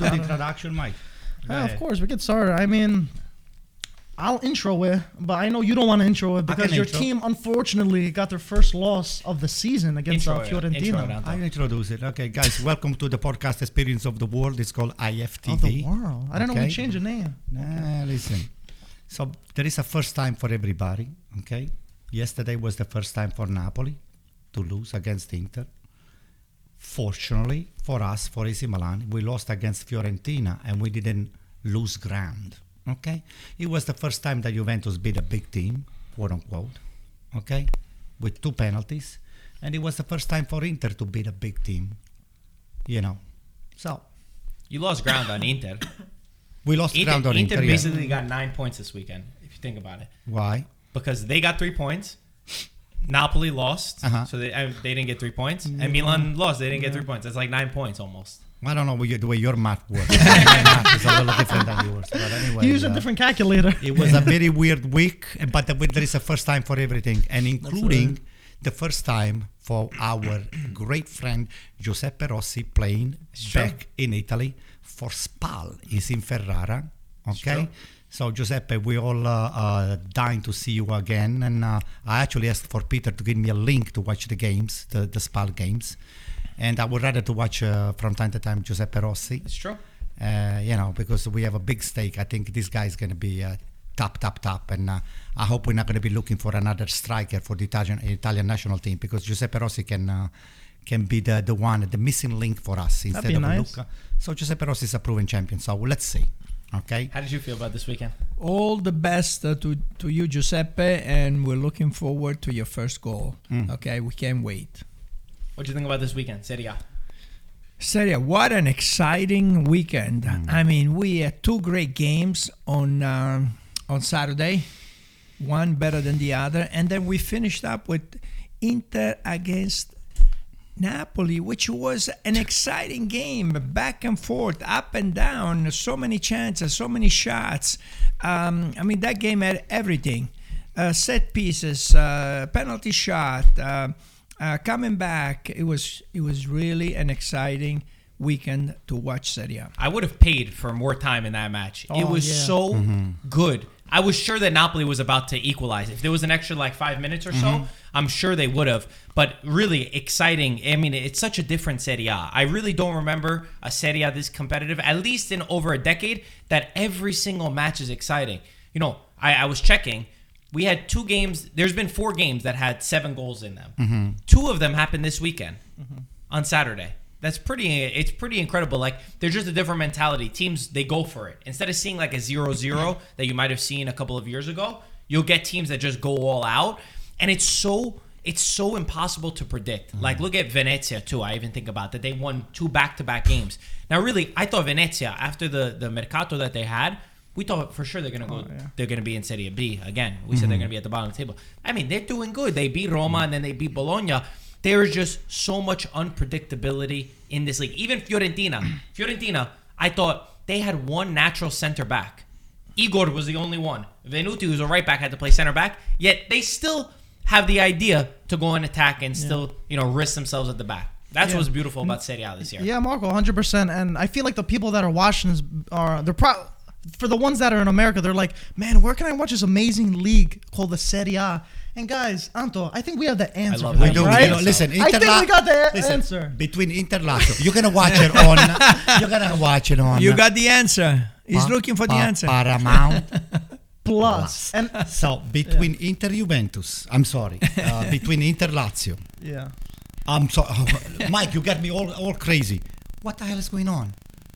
do the introduction, Mike? Yeah, of course, we get started. I mean, I'll intro it, but I know you don't want to intro it because your intro. team unfortunately got their first loss of the season against Intro uh, it, intro it, Fiorentina. I introduce it. Okay, guys, welcome to the podcast experience of the world. It's called Of the IFTV. world. I don't know we changed the name. Nah, listen. So there is a first time for everybody. Okay, yesterday was the first time for Napoli to lose against Inter. Fortunately for us, for AC Milan, we lost against Fiorentina and we didn't lose ground. Okay, it was the first time that Juventus beat a big team, quote unquote. Okay, with two penalties, and it was the first time for Inter to beat a big team. You know, so You lost ground on Inter. we lost Inter, ground on Inter Inter. yeah. basically got nine points this weekend, if you think about it, Why? because they got three points. Napoli lost, Uh-huh. so they uh, they didn't get three points, and Milan lost. They didn't get three points. That's like nine points almost. I don't know what you- the way your math works. My math is a little different than yours. But anyway, You use a uh, different calculator. it was a very weird week, but there is a first time for everything, and including the first time for our great friend Giuseppe Rossi playing true. back in Italy for Spal. He's in Ferrara. Okay. true. So Giuseppe, we all uh, uh, dying to see you again, and uh, I actually asked for Peter to give me a link to watch the games, the, the Spal games, and I would rather to watch uh, from time to time Giuseppe Rossi It's true. uh, you know, because we have a big stake. I think this guy is going to be uh, top, top, top, and uh, I hope we're not going to be looking for another striker for the Italian Italian national team because Giuseppe Rossi can uh, can be the the one, the missing link for us instead of nice. Luca. So Giuseppe Rossi is a proven champion. So let's see. Okay. How did you feel about this weekend? All the best uh, to, to you, Giuseppe, and we're looking forward to your first goal. Okay, we can't wait. What do you think about this weekend, Serie A? Serie A, what an exciting weekend! I mean, we had two great games on um, on Saturday, one better than the other, and then we finished up with Inter against Napoli, which was an exciting game, back and forth, up and down, so many chances, so many shots. Um, I mean, that game had everything: uh, set pieces, uh, penalty shot, uh, uh, coming back. It was it was really an exciting weekend to watch Serie A. I would have paid for more time in that match. it Oh, was yeah. so good. I was sure that Napoli was about to equalize. If there was an extra like five minutes or so, I'm sure they would have. But really exciting. I mean, it's such a different Serie A. I really don't remember a Serie A this competitive, at least in over a decade, that every single match is exciting. You know, I, I was checking. We had two games. There's been four games that had seven goals in them. Mm-hmm. Two of them happened this weekend mm-hmm. on Saturday. That's pretty. It's pretty incredible. Like there's just a different mentality. Teams they go for it instead of seeing like a 0-0 that you might have seen a couple of years ago. You'll get teams that just go all out, and it's so it's so impossible to predict. Mm-hmm. Like look at Venezia too. I even think about that they won two back to back games. Now really, I thought Venezia after the the mercato that they had. We thought for sure they're gonna go. Oh, they're gonna be in Serie B again. We said they're mm-hmm. gonna be at the bottom of the table. I mean, they're doing good. They beat Roma and then they beat Bologna. There is just so much unpredictability in this league. Even Fiorentina. Fiorentina, I thought they had one natural center back. Igor was the only one. Venuti, who's a right back, had to play center back. Yet they still have the idea to go and attack and still, you know, risk themselves at the back. That's Yeah. what's beautiful about Serie A this year. Yeah, Marco, 100%. And I feel like the people that are watching this are, they're pro- for the ones that are in America, they're like, man, where can I watch this amazing league called the Serie A? And guys, Anto, I think we have the answer. I love for it. that, We do. right? You know, listen, I think we got the listen, answer. Between Interlazio. You're gonna watch it on. You're gonna watch it on. You got the answer. He's Pa- looking for the Pa- answer. Paramount. Plus. And So between Inter Juventus, I'm sorry, uh, between Inter Lazio, yeah. I'm sorry, Mike, you got me all all crazy. What the hell is going on?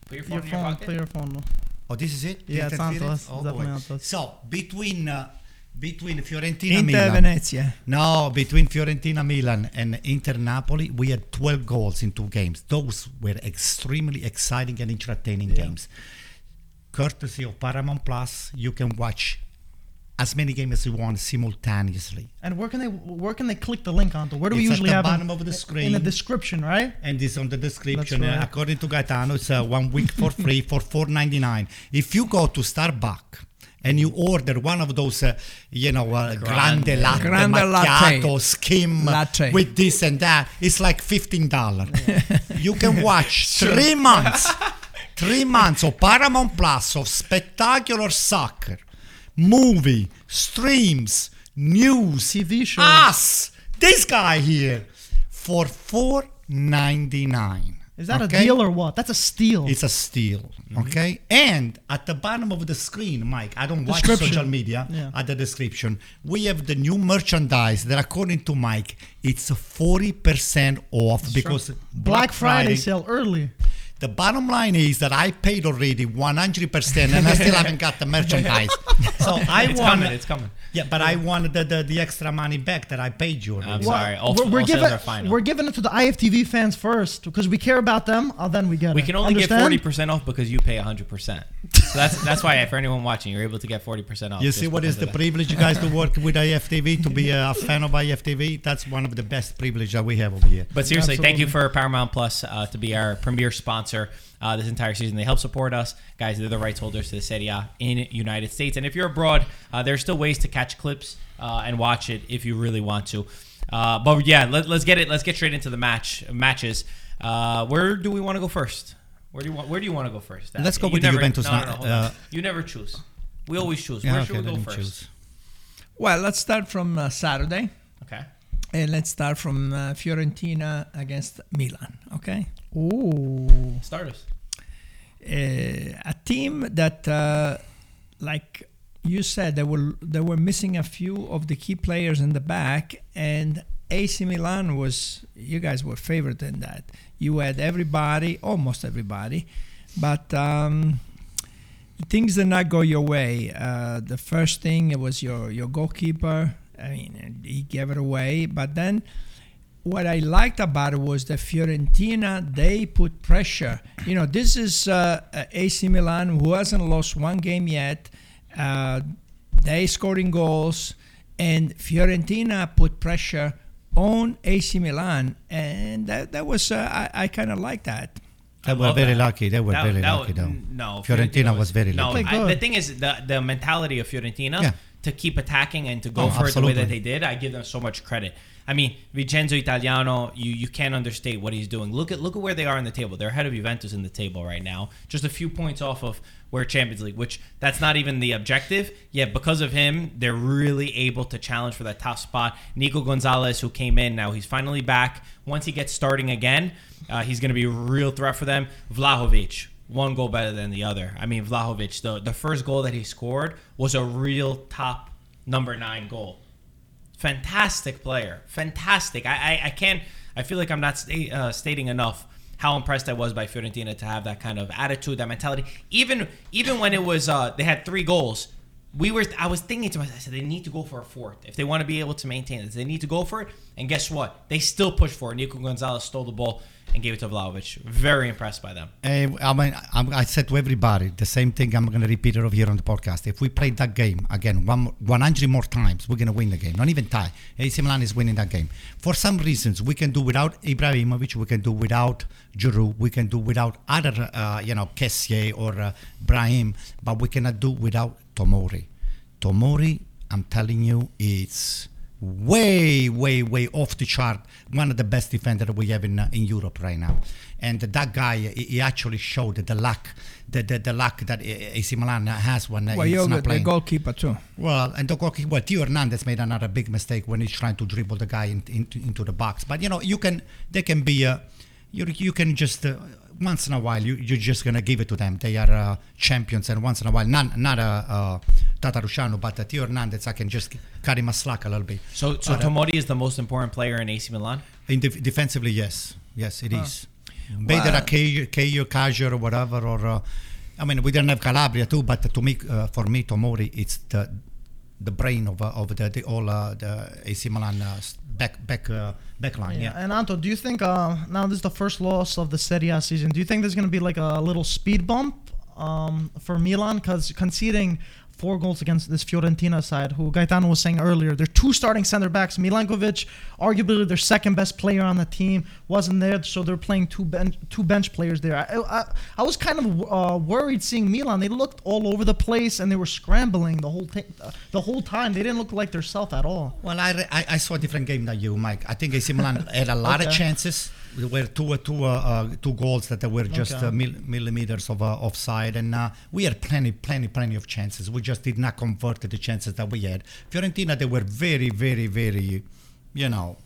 Put your phone Your in your phone, pocket. play your phone. Oh, this is it. Yeah, it's on us. Oh, boy. on to us. So between uh, between Fiorentina Inter Milan, Venezia. no, between Fiorentina Milan and Inter Napoli, we had 12 goals in two games. Those were extremely exciting and entertaining games. Courtesy of Paramount Plus, you can watch as many games as you want simultaneously. And where can they where can they click the link onto? Where do we usually have it? At the have it? bottom of the screen In the description, right? and it's on the description. Uh, right. according to Gaetano, it's uh, one week for free for four ninety nine. If you go to Starbucks and you order one of those, uh, you know, uh, grande, Grande. latte Grande macchiato, latte. skim Latte. with this and that, it's like fifteen dollars. you can watch three months Three months of Paramount Plus of spectacular soccer, movie, streams, news, TV shows. us, this guy here, for four ninety nine. Is that a deal or what? That's a steal. It's a steal, mm-hmm. okay? And at the bottom of the screen, Mike, I don't watch social media. Yeah. At the description, we have the new merchandise that, according to Mike, it's forty percent off because Black Friday sale early. The bottom line is that I paid already one hundred percent, and I still haven't got the merchandise. so I It's want coming. It's coming. Yeah, but I wanted the, the, the extra money back that I paid you. I'm already. sorry. All, we're, we're all giving final. we're giving it to the IFTV fans first because we care about them. Uh, then we get we it. We can only Understand? get forty percent off because you pay hundred percent. So that's that's why for anyone watching, you're able to get forty percent off. You see what is the that. privilege, you guys, to work with IFTV, to be a fan of IFTV? That's one of the best privileges that we have over here. But seriously, thank you for Paramount Plus uh, to be our premier sponsor uh, this entire season. They help support us, guys. They're the rights holders to the Serie A in United States. And if you're abroad, uh, there's still ways to catch clips uh, and watch it if you really want to. Uh, but yeah, let, let's get it. Let's get straight into the match matches. Uh, where do we want to go first? Where do you want? Where do you want to go first? Let's go You with the never- Juventus No, no, now. no, hold on. Uh, you never choose. We always choose. Yeah, Where okay, should we go first? choose. Well, let's start from uh, Saturday. Okay. And let's start from uh, Fiorentina against Milan, okay? Ooh. Start us. Uh, a team that, uh, like you said, they were they were missing a few of the key players in the back, and AC Milan was you guys were favored in that. You had everybody, almost everybody, but um, things did not go your way. Uh, the first thing it was your your goalkeeper. I mean, he gave it away, but then what I liked about it was that Fiorentina they put pressure. You know, this is uh, AC Milan who hasn't lost one game yet. Uh, they scoring goals, and Fiorentina put pressure on AC Milan, and that that was uh, I, I kind of like that. They were very that. lucky. They were That- very that lucky, was- though. No, Fiorentina was very no. lucky. I, the thing is, the the mentality of Fiorentina Yeah. to keep attacking and to go Oh, for it the way that they did, I give them so much credit. I mean, Vincenzo Italiano, you you can't understate what he's doing. Look at look at where they are in the table. They're ahead of Juventus in the table right now, just a few points off of where Champions League. Which that's not even the objective. Yet because of him, they're really able to challenge for that top spot. Nico Gonzalez, who came in, now he's finally back. Once he gets starting again, uh, he's going to be a real threat for them. Vlahovic, one goal better than the other. I mean, Vlahovic, the the first goal that he scored was a real top number nine goal. Fantastic player, fantastic. I I, I can't. I feel like I'm not uh, stating enough how impressed I was by Fiorentina to have that kind of attitude, that mentality. Even even when it was uh, they had three goals, we were. I was thinking to myself, I said they need to go for a fourth if they want to be able to maintain this, They need to go for it. And guess what? They still pushed for it. Nico Gonzalez stole the ball and gave it to Vlahovic. Very impressed by them. Eh, I mean, I said to everybody the same thing. I'm going to repeat it over here on the podcast. If we play that game again one, 100 more times, we're going to win the game. Not even tie. AC Milan is winning that game. For some reasons, we can do without Ibrahimovic. We can do without Giroud. We can do without other, uh, you know, Kessier or uh, Brahim. But we cannot do without Tomori. Tomori, I'm telling you, it's way, way, way off the chart. One of the best defenders we have in uh, in Europe right now. And that guy, he, he actually showed the luck, the, the, the luck that AC Milan has when uh, Well, he's you're not the playing. goalkeeper too. Well, and the goalkeeper, well, Theo Hernandez made another big mistake when he's trying to dribble the guy in, into into the box. But you know, you can, they can be, uh, you you can just uh, once in a while you you're just gonna give it to them. They are uh, champions, and once in a while, not not a. Uh, Tatarusanu, but uh, Theo Hernandez, I can just cut him a slack a little bit. So so But, uh, Tomori is the most important player in AC Milan. in def- defensively, yes, yes, it is. Be a Keio, Keio, Kajur, or whatever, or uh, I mean, we don't have Calabria too, but to me, uh, for me, Tomori, it's the the brain of uh, of the, the all uh, the AC Milan uh, back back uh, back line. Yeah. Yeah. And Anto, do you think uh, now this is the first loss of the Serie A season? Do you think there's going to be like a little speed bump um, for Milan? Because conceding four goals against this Fiorentina side, who Gaetano was saying earlier, they're two starting center backs. Milenkovic, arguably their second best player on the team, wasn't there, so they're playing two bench two bench players there. I I, I was kind of uh, worried seeing Milan. They looked all over the place and they were scrambling the whole t- the whole time. They didn't look like their self at all. Well, I, re- I I saw a different game than you, Mike. I think AC Milan had a lot of chances. There were two two uh, uh, two goals that were just Okay. uh, mil- millimeters of uh, offside, and uh, we had plenty, plenty, plenty of chances. We just did not convert the chances that we had. Fiorentina, they were very, very, very, you know,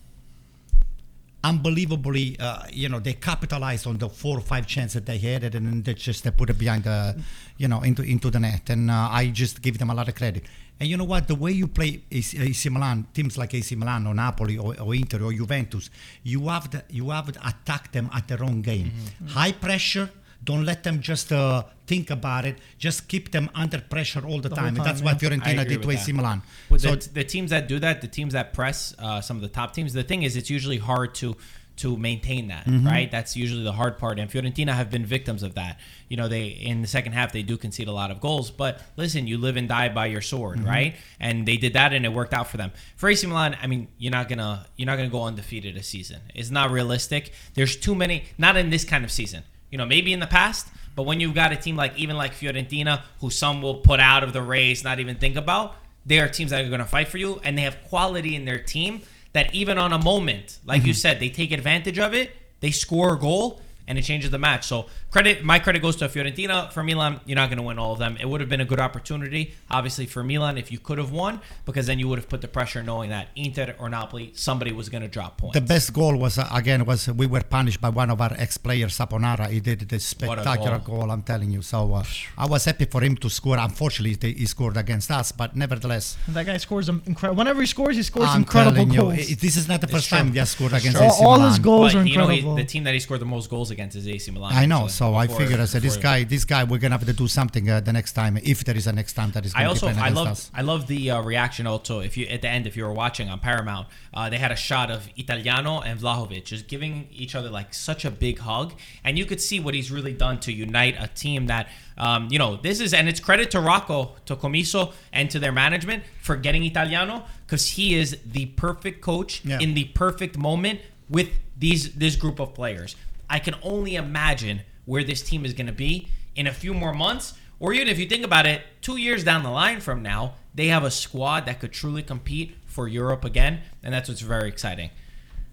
unbelievably, uh, you know, they capitalized on the four or five chances that they had, and then they just they put it behind the, you know, into into the net. And uh, I just give them a lot of credit. And you know what? The way you play AC, AC Milan, teams like AC Milan or Napoli or, or Inter or Juventus, you have to, you have to attack them at their own game. High pressure. Don't let them just uh, think about it. Just keep them under pressure all the, whole time. And that's yeah. what Fiorentina did to with AC that. Milan. With So the, the teams that do that, the teams that press uh, some of the top teams, the thing is, it's usually hard to to maintain that, Mm-hmm. right? That's usually the hard part. And Fiorentina have been victims of that. You know, they in the second half they do concede a lot of goals, but listen, you live and die by your sword, Mm-hmm. right? And they did that, and it worked out for them. For AC Milan, I mean, you're not gonna you're not gonna go undefeated a season. It's not realistic. There's too many. Not in this kind of season. You know, maybe in the past. But when you've got a team like even like Fiorentina, who some will put out of the race, not even think about, they are teams that are going to fight for you, and they have quality in their team that even on a moment, like you mm-hmm. said, they take advantage of it. They score a goal, and it changes the match. So credit, my credit goes to Fiorentina. For Milan, you're not going to win all of them. It would have been a good opportunity, obviously for Milan, if you could have won, because then you would have put the pressure knowing that Inter or Napoli, somebody was going to drop points. The best goal was uh, again was we were punished by one of our ex-players, Saponara. He did this a spectacular goal. goal. I'm telling you. So uh, I was happy for him to score. Unfortunately, they- he scored against us, but nevertheless, That guy scores incredible. Whenever he scores, he scores I'm incredible telling you, goals. this is not the It's first true. time he has scored against All- all his goals but are you know, he- incredible. the team that he scored the most goals against is AC Milan. I know. So I figured I said this guy, this guy, we're gonna have to do something uh, the next time if there is a next time that is I going to also I love us. I love the uh, reaction also if you at the end if you were watching on Paramount uh, they had a shot of Italiano and Vlahovic just giving each other like such a big hug and you could see what he's really done to unite a team that um, you know this is and it's credit to Rocco to Commisso and to their management for getting Italiano because he is the perfect coach Yeah. in the perfect moment with these this group of players. I can only imagine where this team is going to be in a few more months, or even if you think about it, two years down the line from now, they have a squad that could truly compete for Europe again, and that's what's very exciting.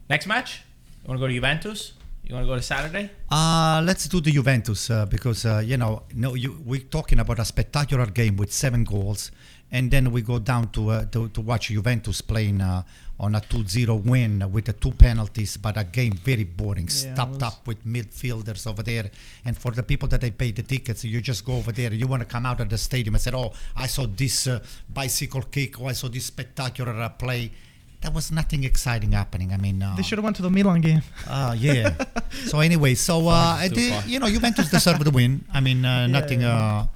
Next match, you want to go to Juventus? You want to go to Saturday? Uh, let's do the Juventus uh, because uh, you know, no, you, we're talking about a spectacular game with seven goals, and then we go down to uh, to, to watch Juventus playing uh, on a 2-0 win with the two penalties, but a game very boring, Yeah, stopped up with midfielders over there. And for the people that they pay the tickets, you just go over there. You want to come out of the stadium and say, "Oh, I saw this uh, bicycle kick, or I saw this spectacular uh, play." There was nothing exciting happening. I mean, uh, They should have went to the Milan game. uh, yeah. so anyway, so uh, Far, too they, far. you know, Juventus deserved the win. I mean, uh, Yeah, nothing. yeah.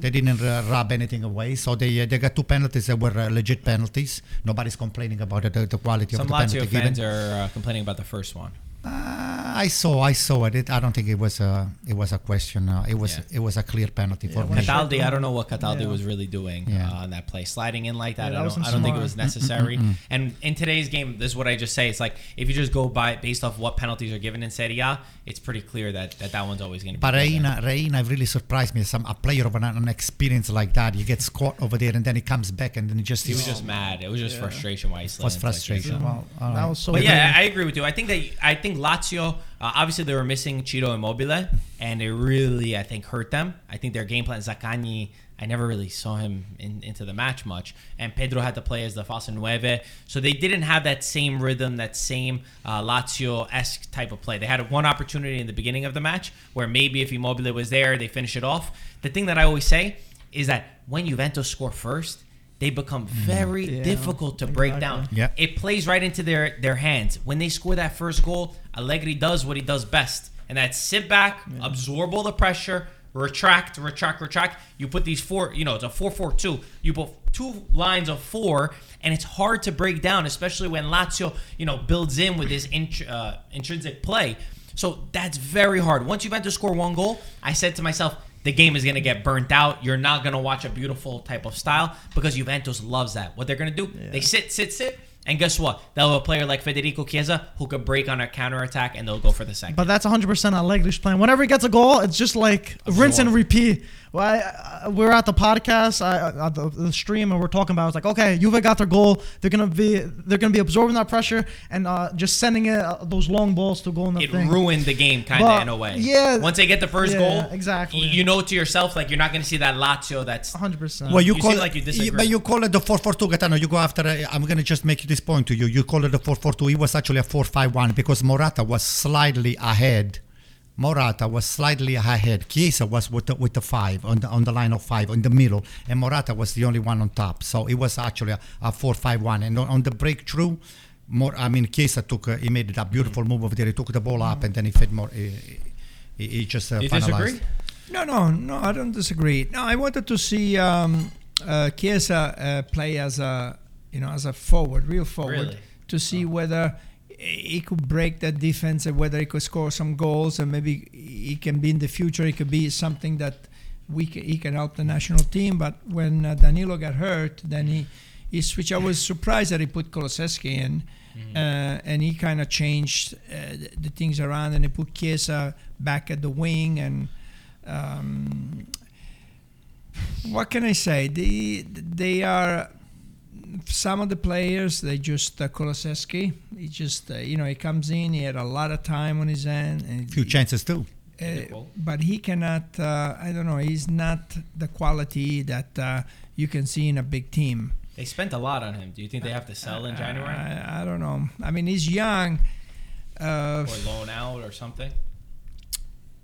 They didn't uh, rub anything away. So they uh, they got two penalties that were uh, legit penalties. Nobody's complaining about it, the, the quality Some of the Lazio penalty fans given. are uh, complaining about the first one. Uh, I saw, I saw it. it. I don't think it was a, it was a question. Uh, it was, Yeah. it was a clear penalty for Yeah, me. when it- Cataldi, I don't know what Cataldi Yeah. was really doing Yeah. uh, on that play, sliding in like that. Yeah, that I don't, wasn't I don't think it was necessary. And in today's game, this is what I just say. It's like if you just go by based off what penalties are given in Serie A, it's pretty clear that that, that one's always going to be. But given. Reina, Reina really surprised me. Some a player of an, an experience like that, he gets caught over there and then he comes back and then he just he was just mad. It was just Yeah. frustration why he slid was into like frustration. Well, all That was so. But yeah, I agree with you. I think that I think Lazio, uh, obviously they were missing Ciro Immobile, and it really I think hurt them. I think their game plan, Zaccagni, I never really saw him in, into the match much, and Pedro had to play as the false nueve, so they didn't have that same rhythm, that same uh, Lazio esque type of play. They had one opportunity in the beginning of the match where maybe if Immobile was there, they finish it off. The thing that I always say is that when Juventus score first. They become very Yeah, difficult to break exactly. down Yeah. it plays right into their their hands. When they score that first goal, Allegri does what he does best, and that's sit back, absorb all the pressure, retract, retract, retract. You put these four, you know, it's a four-four-two. You put two lines of four, and it's hard to break down, especially when Lazio, you know, builds in with his int- uh, intrinsic play. So that's very hard. Once you've had to score one goal, I said to myself, the game is going to get burnt out. You're not going to watch a beautiful type of style because Juventus loves that. What they're going to do, they sit, sit, sit. And guess what? They'll have a player like Federico Chiesa who could break on a counterattack and they'll go for the second. But that's 100% Allegri's plan. Whenever he gets a goal, it's just like rinse and repeat. Well, I, I, we were at the podcast, I, at the, the stream, and we're talking about. I was like, okay, Juve got their goal. They're gonna be they're gonna be absorbing that pressure and uh, just sending it uh, those long balls to go in the It thing. ruined the game, kind of in a way. yeah, Once they get the first yeah, goal, exactly. You know to yourself like you're not going to see that Lazio. That's 100. percent Well, you, You call it, like you disagree. but you call it the 4-4-2, Gaetano. You go after. Uh, I'm gonna just make this point to you. You call it the 4-4-2. It was actually a 4-5-1 because Morata was slightly ahead. Morata was slightly ahead. Chiesa was with the, with the five on the on the line of five in the middle, and Morata was the only one on top. So it was actually a, a 4-5-1. And on, on the breakthrough, more. I mean, Chiesa took. Uh, he made that beautiful move over there. He took the ball up, and then he fed more. He, he, he just uh, you finalized. disagree? No, no, no. I don't disagree. No, I wanted to see um, uh, Chiesa uh, play as a, you know, as a forward, real forward, Really? to see whether he could break that defense and whether he could score some goals and maybe he can be in the future. He could be something that we ca he can help the national team. But when uh, Danilo got hurt, then he he switched. I was surprised that he put Kulusevski in. Uh, and he kind of changed uh, the, the things around, and he put Chiesa back at the wing, and um, what can I say? They they are some of the players. They just uh, Kulusevski. He just uh, you know he comes in. He had a lot of time on his end. And Few chances too. uh, but he cannot. Uh, I don't know. He's not the quality that uh, you can see in a big team. They spent a lot on him. Do you think they have to sell in January I, I don't know. I mean, he's young. Uh, or loan out or something?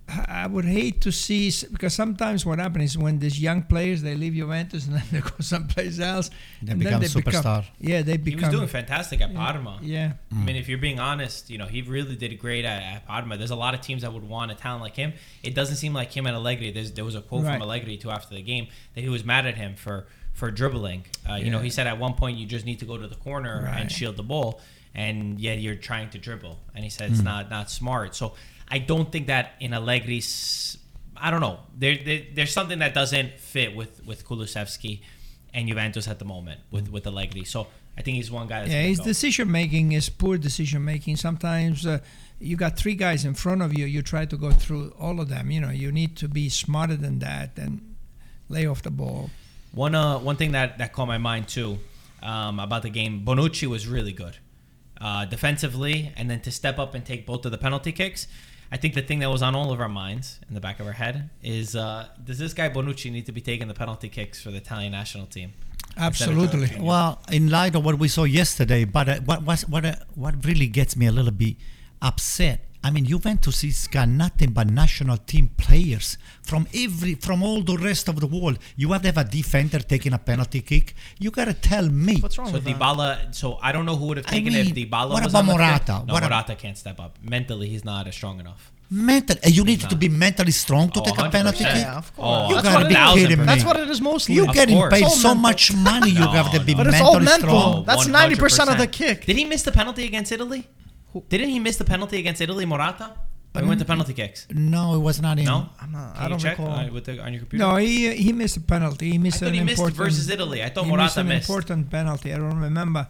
I would hate to see because sometimes what happens is when these young players they leave Juventus and then they go someplace else. They and become then they superstar. yeah, they become. He was doing fantastic at Parma. yeah, I mean, if you're being honest, you know, he really did great at, at Parma. There's a lot of teams that would want a talent like him. It doesn't seem like him and Allegri. There's, there was a quote Right. from Allegri too after the game that he was mad at him for for dribbling. Uh, You know, he said at one point you just need to go to the corner and shield the ball, and yet you're trying to dribble. And he said it's not not smart. So I don't think that in Allegri's, I don't know. There, there there's something that doesn't fit with with Kulusevski and Juventus at the moment with with Allegri. So I think he's one guy. That's yeah. His go. decision making is poor decision making. Sometimes uh, you got three guys in front of you. You try to go through all of them. You know, you need to be smarter than that and lay off the ball. One uh one thing that that caught my mind too um, about the game, Bonucci was really good uh, defensively, and then to step up and take both of the penalty kicks. I think the thing that was on all of our minds in the back of our head is uh, does this guy Bonucci need to be taking the penalty kicks for the Italian national team? Absolutely. Well, in light of what we saw yesterday, but uh, what what what, uh, what really gets me a little bit upset. I mean, Juventus has got nothing but national team players from every from all the rest of the world. You have to have a defender taking a penalty kick. You gotta tell me. What's wrong So with that? Dybala. So I don't know who would have I taken mean, it if Dybala what was about on the field. Morata? No, What ab- Morata can't step up mentally. He's not as strong enough. Mental, you need not. to be mentally strong to Oh, take a penalty 100%. kick. Yeah, of Oh, course. You gotta be kidding me. That's what it is mostly. You're getting paid so mental. much money. You No, have to be no. But it's all mentally mental. strong. That's 90% of the kick. Did he miss the penalty against Italy? Didn't he miss the penalty against Italy, Morata? When we went to penalty kicks. No, it was not in. No, I'm not, Can I don't you check recall. uh, with the, on your computer. No, he he missed a penalty. He missed thought an he missed important versus Italy. I thought he missed an missed. important penalty. I don't remember.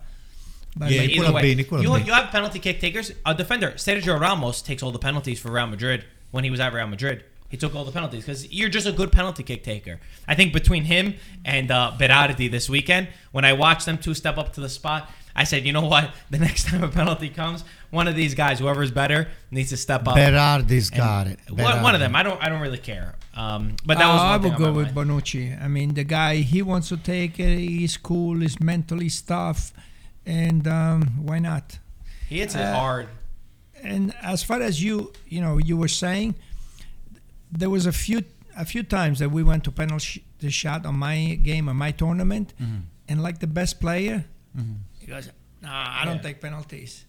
But Yeah, But it could have way, been, it could have you, been. you have penalty kick takers. A defender, Sergio Ramos, takes all the penalties for Real Madrid when he was at Real Madrid. He took all the penalties because you're just a good penalty kick taker. I think between him and uh, Berardi this weekend, when I watched them two step up to the spot, I said, you know what? The next time a penalty comes, one of these guys, whoever's better, needs to step up. Berardi's And got it. One, one of them. I don't. I don't really care. Um, but that was. Uh, one I would go with mind. Bonucci. I mean, the guy he wants to take it. He's cool. He's mentally tough, and um, why not? He hits it Uh, hard. And as far as you, you know, you were saying, there was a few a few times that we went to penalty sh- shot on my game on my tournament, Mm-hmm. and like the best player, he goes, "Nah, I don't Yeah. take penalties."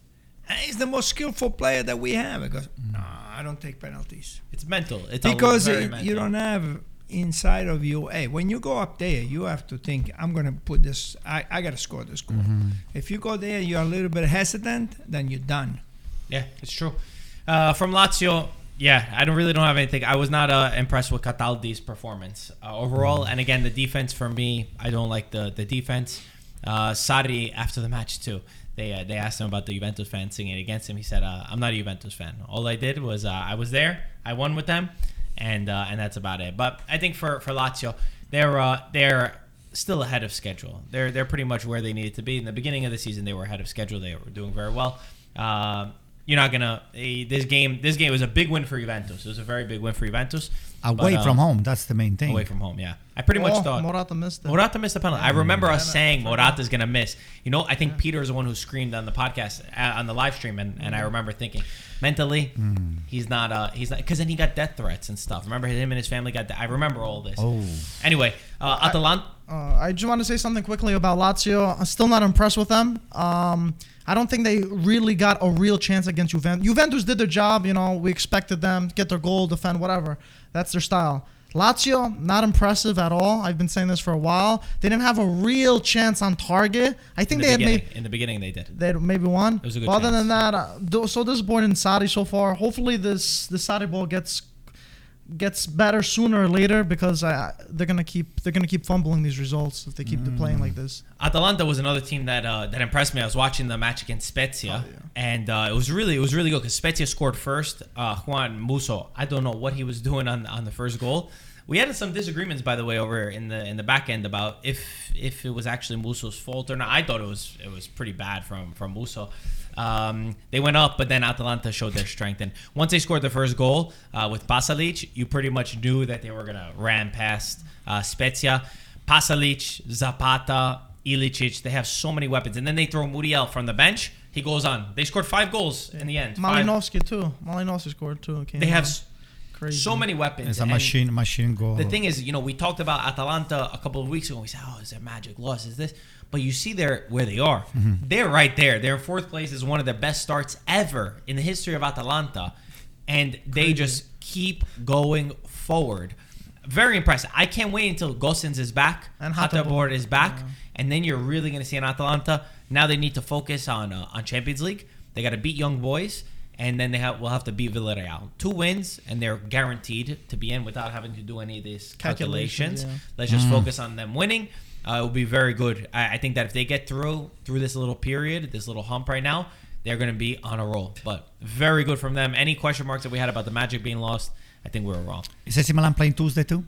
And he's the most skillful player that we have. He goes. "Nah, I don't take penalties." It's mental. It's because it- mental. you don't have inside of you hey when you go up there you have to think i'm gonna put this i, I gotta score this goal Mm-hmm. if you go there you're a little bit hesitant then you're done Yeah, it's true. Uh, from Lazio, yeah, I don't really don't have anything. I was not uh, impressed with Cataldi's performance uh, overall, and again, the defense for me, I don't like the the defense. Uh, Sarri after the match too. They, uh, they asked him about the Juventus fans singing against him. He said, uh, "I'm not a Juventus fan. All I did was uh, I was there. I won with them, and uh, and that's about it. But I think for for Lazio, they're uh, they're still ahead of schedule. They're they're pretty much where they needed to be in the beginning of the season. They were ahead of schedule. They were doing very well. You're not gonna eh, this game. This game was a big win for Juventus. It was a very big win for Juventus. Away But, uh, from home, that's the main thing. Away from home, yeah. I pretty much oh, thought Morata missed it. Morata missed a penalty. I remember us saying I forgot. Morata's going to miss. You know, I think Peter is the one who screamed on the podcast, uh, on the live stream, and, and I remember thinking, mentally, he's not, uh, he's not, because then he got death threats and stuff. Remember him and his family got, I remember all this. Oh. Anyway, uh, Atalanta, Uh, I just want to say something quickly about Lazio. I'm still not impressed with them. Um, I don't think they really got a real chance against Juventus. Juventus did their job. You know, we expected them get their goal, defend, whatever. That's their style. Lazio, not impressive at all. I've been saying this for a while. They didn't have a real chance on target. I think the, they had maybe in the beginning they did. they had maybe won. It was a good But other chance. than that, uh, so disappointed in Sarri so far. Hopefully, this the Sarri ball gets gets better sooner or later because uh, they're gonna keep they're gonna keep fumbling these results if they keep playing like this. Atalanta was another team that uh, that impressed me. I was watching the match against Spezia, and uh, it was really it was really good because Spezia scored first. Uh, Juan Musso, I don't know what he was doing on on the first goal. We had some disagreements, by the way, over in the in the back end about if if it was actually Musso's fault or not. I thought it was it was pretty bad from from Musso. Um, they went up, but then Atalanta showed their strength. And once they scored the first goal uh, with Pasalic, you pretty much knew that they were gonna ram past uh, Spezia. Pasalic, Zapata, Ilicic, they have so many weapons. And then they throw Muriel from the bench. He goes on. They scored five goals in the end. Five. Malinovskyi too. Malinovskyi scored too. Came They have crazy. so many weapons. It's a machine, machine goal. The thing is, you know, we talked about Atalanta a couple of weeks ago. We said, "Oh, is there magic loss? Is this?" But you see, there where they are. They're right there. They're in fourth place. Is one of the best starts ever in the history of Atalanta, and they just keep going forward. Very impressive. I can't wait until Gosens is back And Hateboer, is back, and then you're really going to see an Atalanta. Now they need to focus on uh, on Champions League. They got to beat Young Boys, and then they have will have to beat Villarreal. Two wins, and they're guaranteed to be in without having to do any of these calculations. Calculations, yeah. Let's just focus on them winning. Uh, it will be very good. I, I think that if they get through through this little period, this little hump right now, they're going to be on a roll. But very good from them. Any question marks that we had about the Magic being lost, I think we were wrong. Is AC Milan playing Tuesday too?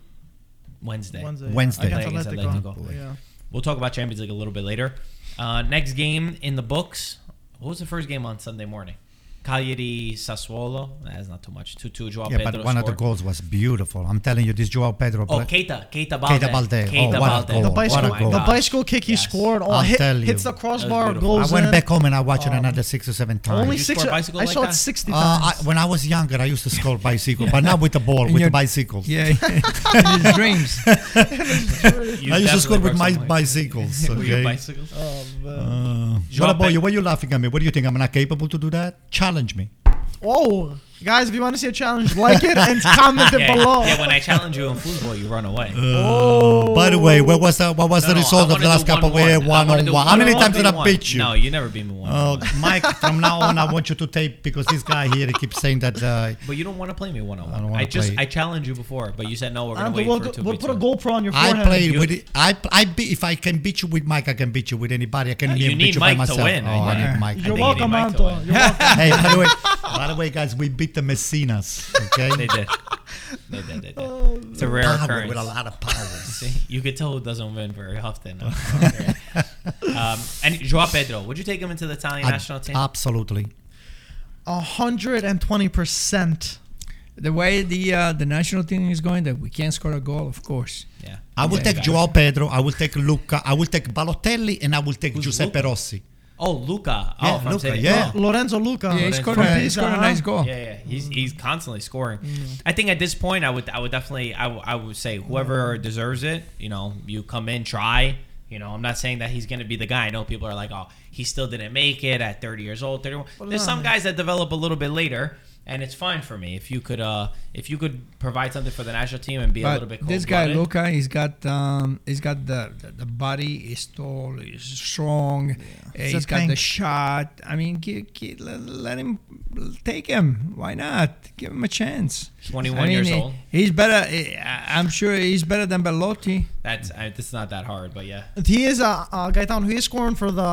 Wednesday. Wednesday. Wednesday. Against Against Atletico. Atletico. Yeah. We'll talk about Champions League a little bit later. Uh, next game in the books. What was the first game on Sunday morning? Cagliari Sassuolo. That's not too much. 2 2 Joao Yeah, Pedro but one of the goals was beautiful. I'm telling you, this Joao Pedro. Oh, play- Keita. Keita Balde. Keita Balde. Oh, Keita what a Balde. goal. The What a bicycle, goal. the bicycle kick he Yes. scored. Oh, I'll hit, tell you. hits the crossbar, was beautiful. goes I went in. back home and I watched it Oh. another six or seven times. Only six. score bicycle I like saw that? it sixty Uh, I, times. when I was younger, I used to score bicycle, but not with the ball, In with your- the bicycles. Yeah, in his dreams. You I used to definitely score with my some legs. bicycles. With your Okay. bicycles? oh, man. Uh, what about Pe- you? Why are you laughing at me? What do you think? I'm not capable to do that? Challenge me. oh, guys, if you want to see a challenge, like it and comment it Yeah, below. yeah, when I challenge you in football, you run away. oh. By the way, what was the what was No, the no, result I of the last do couple of one-one. years? I One wanna on one. How many times did I v1. beat you? No, you never beat me one. Uh, Mike, from now on, I want you to tape because this guy here he keeps saying that. Uh, But you don't want to play me one on one. wanna I just play. I challenged you before, but you said no. We're gonna wait we'll, for go- it we'll put a two. GoPro on your forehead. I forehead. played You- with it. I I beat if I can beat you with Mike, I can beat you with anybody. I can Uh, even you beat you by myself. Oh, I need Mike. You're welcome, need Mike to Anto. win. You're welcome. hey, by the way, by the way, guys, we beat the Messinas. Okay, They did. They did. They did. Oh, It's a rare Power occurrence. with a lot of power. You could tell who doesn't win very often. um, and Joao Pedro, would you take him into the Italian national team? Absolutely. A hundred and twenty percent. The way the uh, the national team is going, that we can't score a goal, of course. yeah. I will Yeah, take Joao. Pedro. I will take Lucca. I will take Balotelli, and I will take Who's Giuseppe Lucca? Rossi. Oh, Lucca. Oh, yeah, oh, Lucca, City. yeah. Lorenzo Lucca. Yeah, he Lorenzo scored, From a, he Pisa, scored a nice goal. Yeah, yeah, he's he's constantly scoring. Mm. I think at this point, I would I would definitely I, w- I would say whoever deserves it, you know, you come in, try. You know, I'm not saying that he's going to be the guy. I know people are like, oh, he still didn't make it at 30 years old, 31. There's some guys that develop a little bit later, and it's fine for me if you could uh if you could provide something for the national team and be a little But bit. this guy cold-blooded. Lucca, he's got um, he's got the the, the body is tall, he's strong, uh, He's he's a got the shot. I mean, gi- gi- let, let him take him. Why not? Give him a chance. 21 I mean, years he- old. He's better. I- I'm sure he's better than Belotti. That's I, this not that hard, but yeah. He is uh, uh, Gaetano. He is scoring for the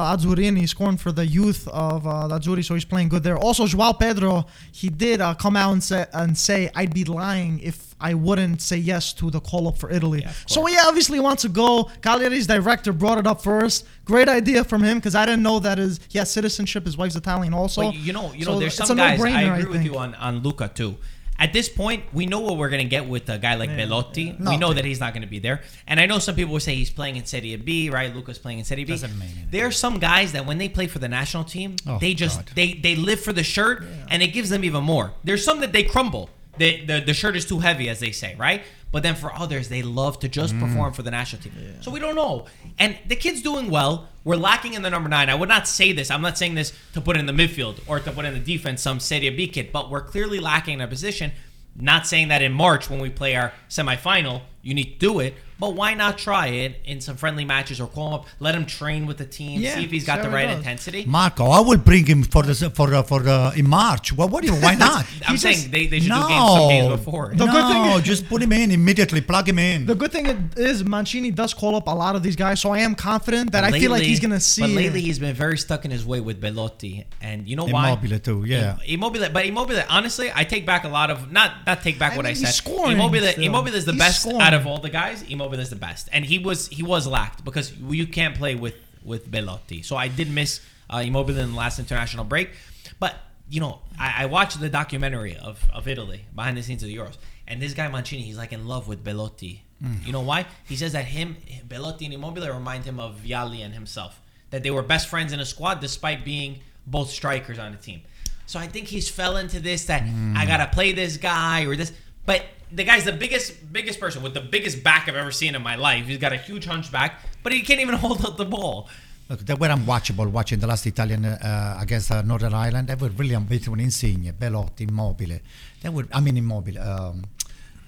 He's scoring for the youth of uh, so he's playing good there. Also, Joao Pedro, he did uh, come out and say and say I'd be lying if I wouldn't say yes to the call up for Italy. Yeah, so he obviously wants to go. Cagliari's director brought it up first. Great idea from him because I didn't know that his he has citizenship. His wife's Italian also. You know, you know, So there's some guys. I agree with think. you on on Lucca too. At this point, we know what we're gonna get with a guy like Belotti. No. we know that he's not gonna be there. And I know some people will say he's playing in Serie B, right? Lucca's playing in Serie B. Doesn't mean anything. There are some guys that when they play for the national team, Oh, they just God. they they live for the shirt, and it gives them even more. There's some that they crumble. They, the the shirt is too heavy, as they say, right? But then for others, they love to Mm. just perform for the national team. So we don't know. And the kid's doing well. We're lacking in the number nine. I would not say this. I'm not saying this to put in the midfield or to put in the defense some Serie B kid, but we're clearly lacking in a position. Not saying that in March when we play our semifinal, you need to do it. But why not try it in some friendly matches or call him up, let him train with the team, Yeah, see if he's got see the right does. intensity. Marco, I will bring him for the for uh, for uh, in March. Well, what do you? Why not? I'm He saying just- they, they should do games some days before. The no, good thing- just put him in immediately. Plug him in. The good thing is Mancini does call up a lot of these guys, so I am confident that But I feel like he's gonna see. But lately, he's been very stuck in his way with Belotti, and you know why? Immobile too, yeah. Immobile, but Immobile. Honestly, I take back a lot of not not take back I what mean, I said. scoring Immobile. Immobile is the He's best scoring. out of all the guys. Immobile is the best, and he was he was lacked because you can't play with with Belotti. So I did miss uh, Immobile in the last international break, but you know I, I watched the documentary of of Italy behind the scenes of the Euros, and this guy Mancini, he's like in love with Belotti. You know why? He says that him, Belotti and Immobile remind him of Vialli and himself. That they were best friends in a squad despite being both strikers on the team. So I think he's fell into this that I gotta play this guy or this. But the guy's the biggest biggest person with the biggest back I've ever seen in my life. He's got a huge hunchback, but he can't even hold up the ball. Look, they were unwatchable watching the last Italian uh, against uh, Northern Ireland. They were really unbeatable. Insigne, Belotti, Immobile. They were, I mean, Immobile, um,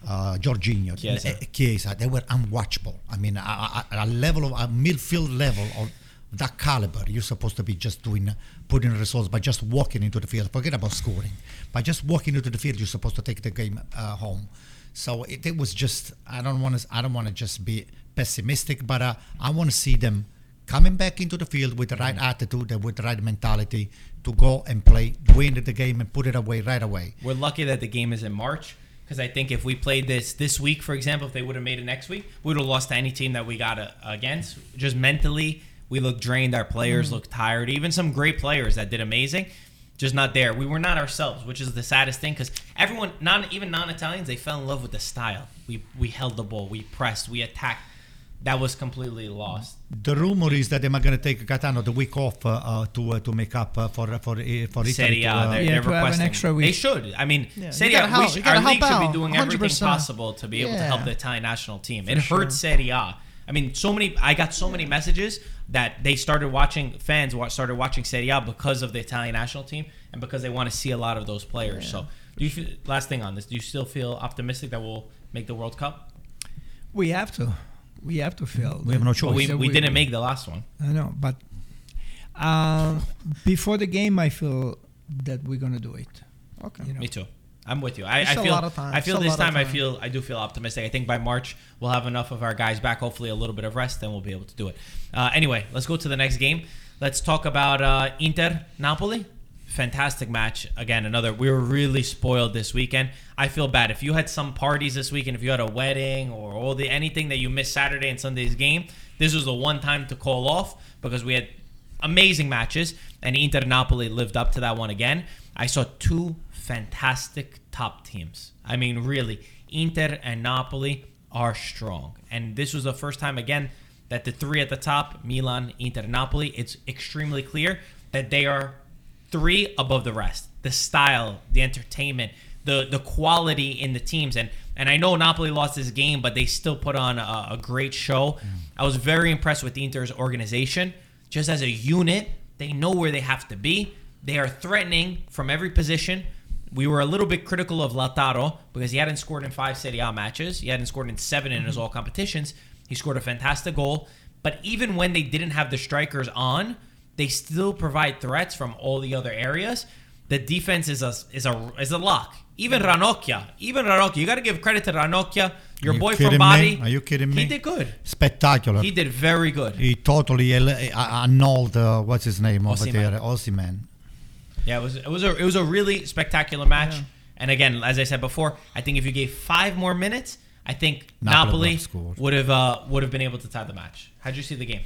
uh, Jorginho, Chiesa. eh, Chiesa. They were unwatchable. I mean, a, a, a level of a midfield level of that caliber. You're supposed to be just doing, putting results by just walking into the field. Forget about scoring. By just walking into the field, you're supposed to take the game uh, home. So it, it was just. I don't want to. I don't want to just be pessimistic, but uh, I want to see them coming back into the field with the right attitude and with the right mentality to go and play, win the game, and put it away right away. We're lucky that the game is in March because I think if we played this this week, for example, if they would have made it next week, we would have lost to any team that we got uh, against. Just mentally, we look drained. Our players look tired. Even some great players that did amazing, just not there. We were not ourselves, which is the saddest thing because everyone, not even non-Italians, they fell in love with the style. We we held the ball, we pressed, we attacked. That was completely lost. The rumor is that they are not going to take Catano the week off uh, uh, to uh, to make up uh, for for uh, for Italy. Serie to, A, uh, they're, Yeah, they're to have an requesting. extra They should. I mean, Yeah, you Serie gotta A, we help- sh- our league help should be doing everything 100%. possible to be able to help the Italian national team. It hurts Serie A. I mean, so many. I got so many messages that they started watching. Fans started watching Serie A because of the Italian national team and because they want to see a lot of those players. So, do you feel, last thing on this? Do you still feel optimistic that we'll make the World Cup? We have to. We have to feel. We have no Well, choice. we, So we we- didn't make the last one. I know, but uh, before the game, I feel that we're gonna do it. Okay. You know, Me too. I'm with you. I, I feel. lot of time. I feel this of time. I feel. I do feel optimistic. I think by March we'll have enough of our guys back. Hopefully, a little bit of rest, then we'll be able to do it. Uh, anyway, let's go to the next game. Let's talk about uh, Inter Napoli. Fantastic match. Again, another. We were really spoiled this weekend. I feel bad if you had some parties this weekend. If you had a wedding or all the anything that you missed Saturday and Sunday's game, this was the one time to call off because we had amazing matches, and Inter Napoli lived up to that one again. I saw two fantastic top teams. I mean, really, Inter and Napoli are strong, and this was the first time again that the three at the top, Milan, Inter, Napoli, it's extremely clear that they are three above the rest. The style, the entertainment, the the quality in the teams, and and I know Napoli lost this game, but they still put on a, a great show. I was very impressed with Inter's organization, just as a unit. They know where they have to be. They are threatening from every position. We were a little bit critical of Lautaro because he hadn't scored in five Serie A matches. He hadn't scored in seven in his all competitions. He scored a fantastic goal. But even when they didn't have the strikers on, they still provide threats from all the other areas. The defense is a is a is a lock. Even Ranocchia, even Ranocchia, you got to give credit to Ranocchia, your you boy from? Bari. Are you kidding me? He did good. Spectacular. He did very good. He totally annulled uh, what's his name over there, Osimhen. Yeah, it was it was a it was a really spectacular match. And again, as I said before, I think if you gave five more minutes, I think Napoli Napoli would have would have uh, would have been able to tie the match. How'd you see the game?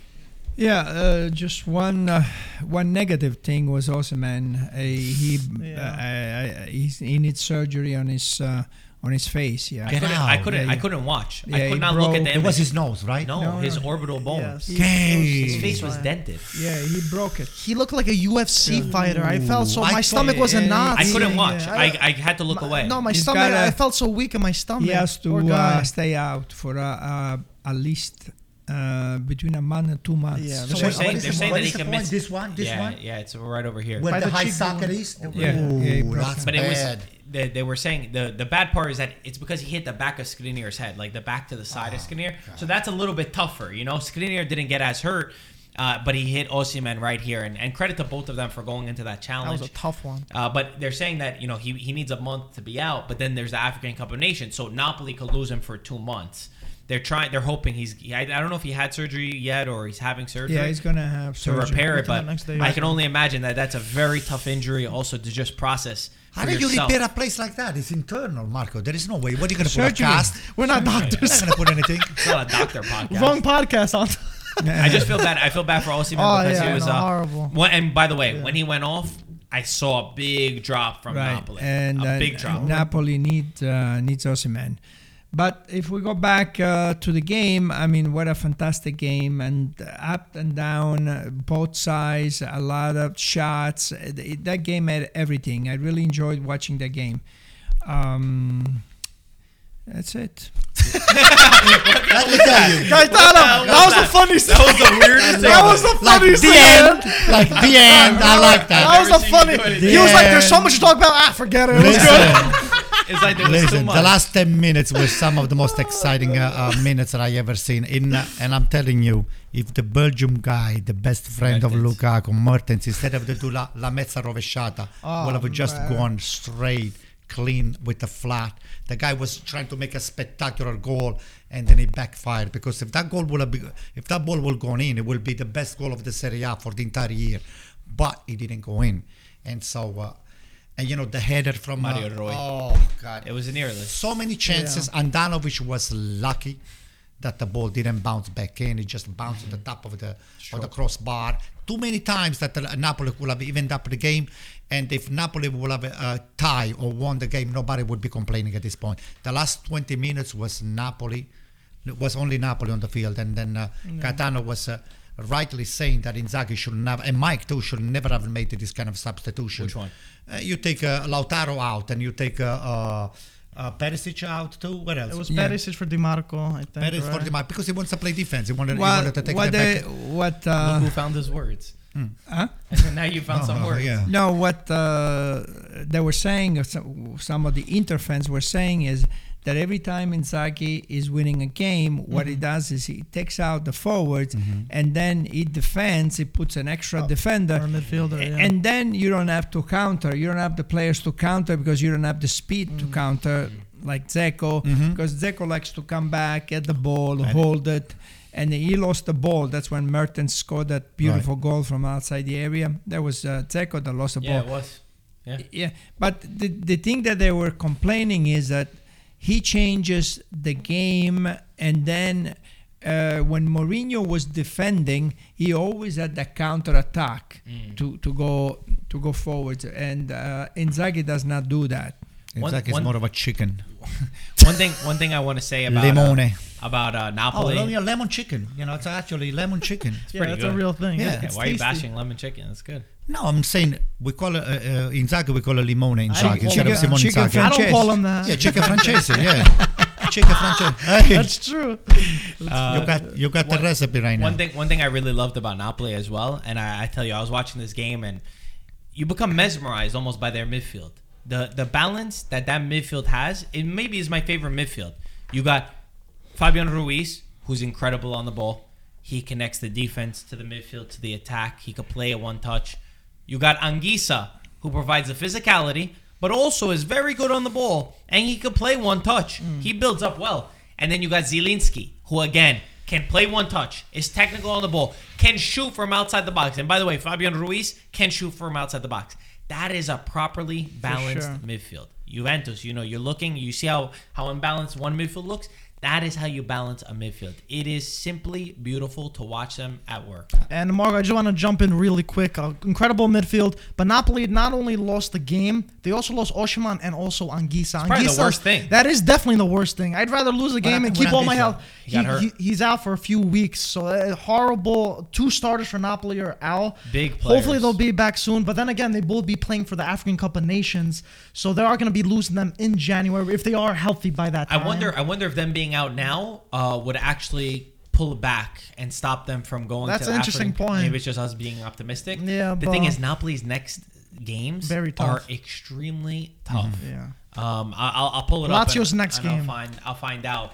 Yeah, uh, just one uh, one negative thing was Osimhen. Uh, he Yeah. uh, uh, he's, he needs surgery on his uh, on his face. Yeah, I Get couldn't. out. I couldn't. Yeah, I couldn't watch. Yeah, I could not look at broke- the It image. was his nose, right? no, No, his no. orbital bone. Yes. Okay. His face was dented. yeah, he broke it. He looked like a UFC fighter. I felt so. I My stomach was in yeah, knots. I couldn't watch. yeah. I, I had to look away. No, my He's stomach. gotta- I felt so weak in my stomach. He has to uh, stay out for uh, uh, at least uh, between a month and two months. Yeah, So So they're saying, what is they're the- saying that he can point? miss. This one? This yeah, one? yeah, it's right over here. Where By the, the high cheekbone. socket is? Yeah, yeah, Ooh, broke that's But it was they, they were saying the the bad part is that it's because he hit the back of Skriniar's head, like the back to the side Oh, of Skriniar. So that's a little bit tougher, you know. Skriniar didn't get as hurt, uh, but he hit Osimhen right here, and, and credit to both of them for going into that challenge. That was a tough one. Uh, but they're saying that you know he, he needs a month to be out, but then there's the African Cup of Nations, so Napoli could lose him for two months. They're trying. They're hoping he's. I, I don't know if he had surgery yet or he's having surgery Yeah, he's gonna have surgery to surgery. repair it. But next day I can only imagine that that's a very tough injury, also to just process. How for do you yourself. repair a place like that? It's internal, Marco. There is no way. What are you going to put a Surgery. cast? We're not You're doctors. not going to put anything. It's not a doctor podcast. Wrong podcast on. I just feel bad. I feel bad for Osimhen Oh, because yeah, he was no, uh, horrible. When, and by the way, when he went off, I saw a big drop from right. Napoli. and a uh, big drop. Napoli need uh, needs Osimhen. But if we go back uh, to the game, I mean, what a fantastic game and up and down, uh, both sides, a lot of shots. It- That game had everything. I really enjoyed watching that game. Um, that's it. Let me tell you. Gaetano, that was the funniest. that was the weirdest That was the Like funniest. the thing, end. Like the end. I like That that. was the Never seen you funny. He was like, "There's so much to talk about." Ah, forget it. It was good. Listen, It's like there was too listen. The last 10 minutes were some of the most exciting uh, uh, minutes that I ever seen. In uh, And I'm telling you, if the Belgium guy, the best friend of Mertens. Lukaku, Mertens, instead of the do la, la mezza rovesciata, Oh, would have just man. gone straight, clean with the flat. The guy was trying to make a spectacular goal, and then it backfired. Because if that goal would have been, if that ball would have gone in, it will be the best goal of the Serie A for the entire year. But it didn't go in, and so. Uh, and you know the header from uh, Mario Rui. Oh God! it was nearly. so many chances. Handanovic was lucky that the ball didn't bounce back in. It just bounced at the top of the of the crossbar. Too many times that the, Napoli would have evened up the game, and if Napoli would have uh, tie or won the game, nobody would be complaining at this point. The last 20 minutes was Napoli. It was only Napoli on the field, and then uh, Gaetano was. Uh, Rightly saying that Inzaghi should never, and Mike too, should never have made this kind of substitution. Which one? Uh, you take uh, Lautaro out, and you take uh, uh, uh, Perisic out too. What else? It was Yeah. Perisic for Dimarco, I think. Perisic for right? Marco because he wants to play defense. He wanted, he wanted to take what the they, back. what Look uh, who found his words. huh? now you found Oh, some words. yeah. No, what uh, they were saying, some, some of the Inter fans were saying, is that every time Inzaghi is winning a game, what he mm-hmm. does is he takes out the forwards mm-hmm. and then he defends. He puts an extra oh, defender, Or a midfielder, yeah. and then you don't have to counter. You don't have the players to counter because you don't have the speed to mm. counter like Dzeko. Mm-hmm. Because Dzeko likes to come back, get the ball, hold it. And he lost the ball. That's when Mertens scored that beautiful goal from outside the area. That was uh, Dzeko that lost the Yeah, ball. Yeah, it was. Yeah. Yeah, but the the thing that they were complaining is that he changes the game, and then uh, when Mourinho was defending, he always had the counter attack Mm. to, to go to go forward, and uh, Inzaghi does not do that. One- Inzaghi is more of a chicken. One thing. One thing I want to say about uh, about uh, Oh, Napoli. well, yeah, lemon chicken. You know, it's actually lemon chicken. Yeah, that's good. a real thing. Yeah. Yeah, Yeah, it's why are you bashing lemon chicken? That's good. No, I'm saying we call it uh, uh, Inzaghi. We call it limone in call instead it of Simone chicken Inzaghi. I don't call him that. Yeah, chicken francese. Yeah, chicken francese. Hey, That's true. Uh, you got you got the recipe right now. One thing, one thing I really loved about Napoli as well, and I, I tell you, I was watching this game, and you become mesmerized almost by their midfield. The the balance that that midfield has, it maybe is my favorite midfield. You got Fabian Ruiz, who's incredible on the ball. He connects the defense to the midfield to the attack. He could play a one touch. You got Anguissa, who provides the physicality, but also is very good on the ball, and he can play one touch. Mm. He builds up well. And then you got Zielinski, who again can play one touch, is technical on the ball, can shoot from outside the box. And by the way, Fabian Ruiz can shoot from outside the box. That is a properly balanced sure. midfield. Juventus, you know, you're looking, you see how how imbalanced one midfield looks. That is how you balance a midfield. It is simply beautiful to watch them at work. And Marco, I just want to jump in really quick. Uh, incredible midfield, but Napoli not only lost the game, they also lost Osimhen and also Anguissa. probably the worst thing. That is definitely the worst thing. I'd rather lose the game and keep all my health. He hurt. he's out for a few weeks, so uh, horrible. Two starters for Napoli are out. Big players. Hopefully they'll be back soon. But then again, they both be playing for the African Cup of Nations, so they are going to be losing them in January if they are healthy by that time. I wonder. I wonder if them being out now uh, would actually pull back and stop them from going. That's to an the interesting point. Maybe it's just us being optimistic. Yeah, The thing is, Napoli's next games Very are tough. extremely tough. Yeah. Um, I- I'll, I'll pull it up. Lazio's next and I'll game. find. I'll find out.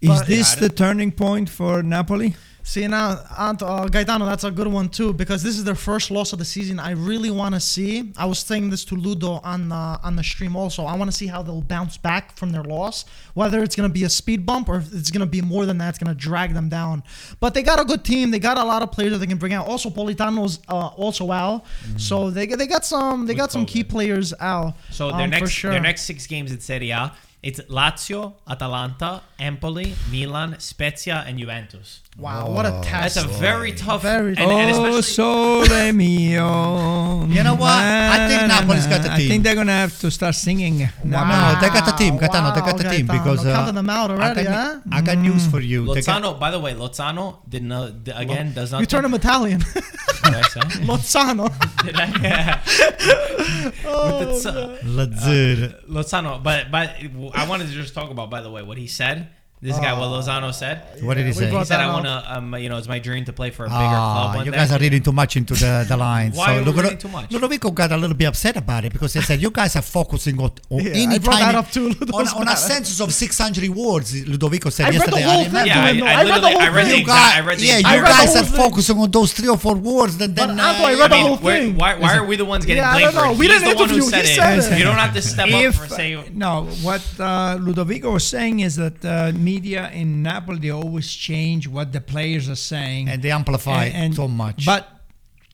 Is But- this Yeah, the turning point for Napoli? See now, Ant- uh, Gaetano, that's a good one too because this is their first loss of the season. I really want to see. I was saying this to Ludo on uh, on the stream also. I want to see how they'll bounce back from their loss. Whether it's going to be a speed bump or if it's going to be more than that, it's going to drag them down. But they got a good team. They got a lot of players that they can bring out. Also, Politano's uh, also out, so they they got some they With got some key players out. So their um, for next sure. their next six games in Serie A, it's Lazio, Atalanta, Empoli, Milan, Spezia, and Juventus. Wow, what a test. That's a very tough. Very and, and oh, especially, sole mio. You know what? I think Na, na, Napoli's got na. the I think they're gonna have to start singing. No, Napoli. they got the team. Gaetano, they got the Wow, team Gaetano, because uh, counting them out already, I got, huh? I got news for you. Lozano, by the way, Lozano did not again does not. You turn him Italian. Did I say? Lozano. Did I? Yeah. Oh, With the. Lozano, but but I wanted to just talk about by the way what he said. This guy, what Lozano said. What did he say? He said, that "I want to, um, you know, it's my dream to play for a bigger club Ah, one you day." guys are reading too much into the, the lines. Why are we Ludo- reading too much? Ludovico got a little bit upset about it because he said you guys are focusing on, on Yeah, any I brought tiny, that up too, on, on a census of 600 words. Ludovico said I read the yesterday. whole remember. thing. Yeah, I, No, I, I read the literally, whole I read the thing. You guys, I read the yeah, you I read the guys are focusing on those three or four words. Then, But then I uh, read the whole thing. why, why are we the ones getting blamed for it? We He's didn't the one who interview. said He said it. You don't have to step up for saying. no, what uh, Ludovico was saying is that uh, media in Napoli they always change what the players are saying, and they amplify and so much. But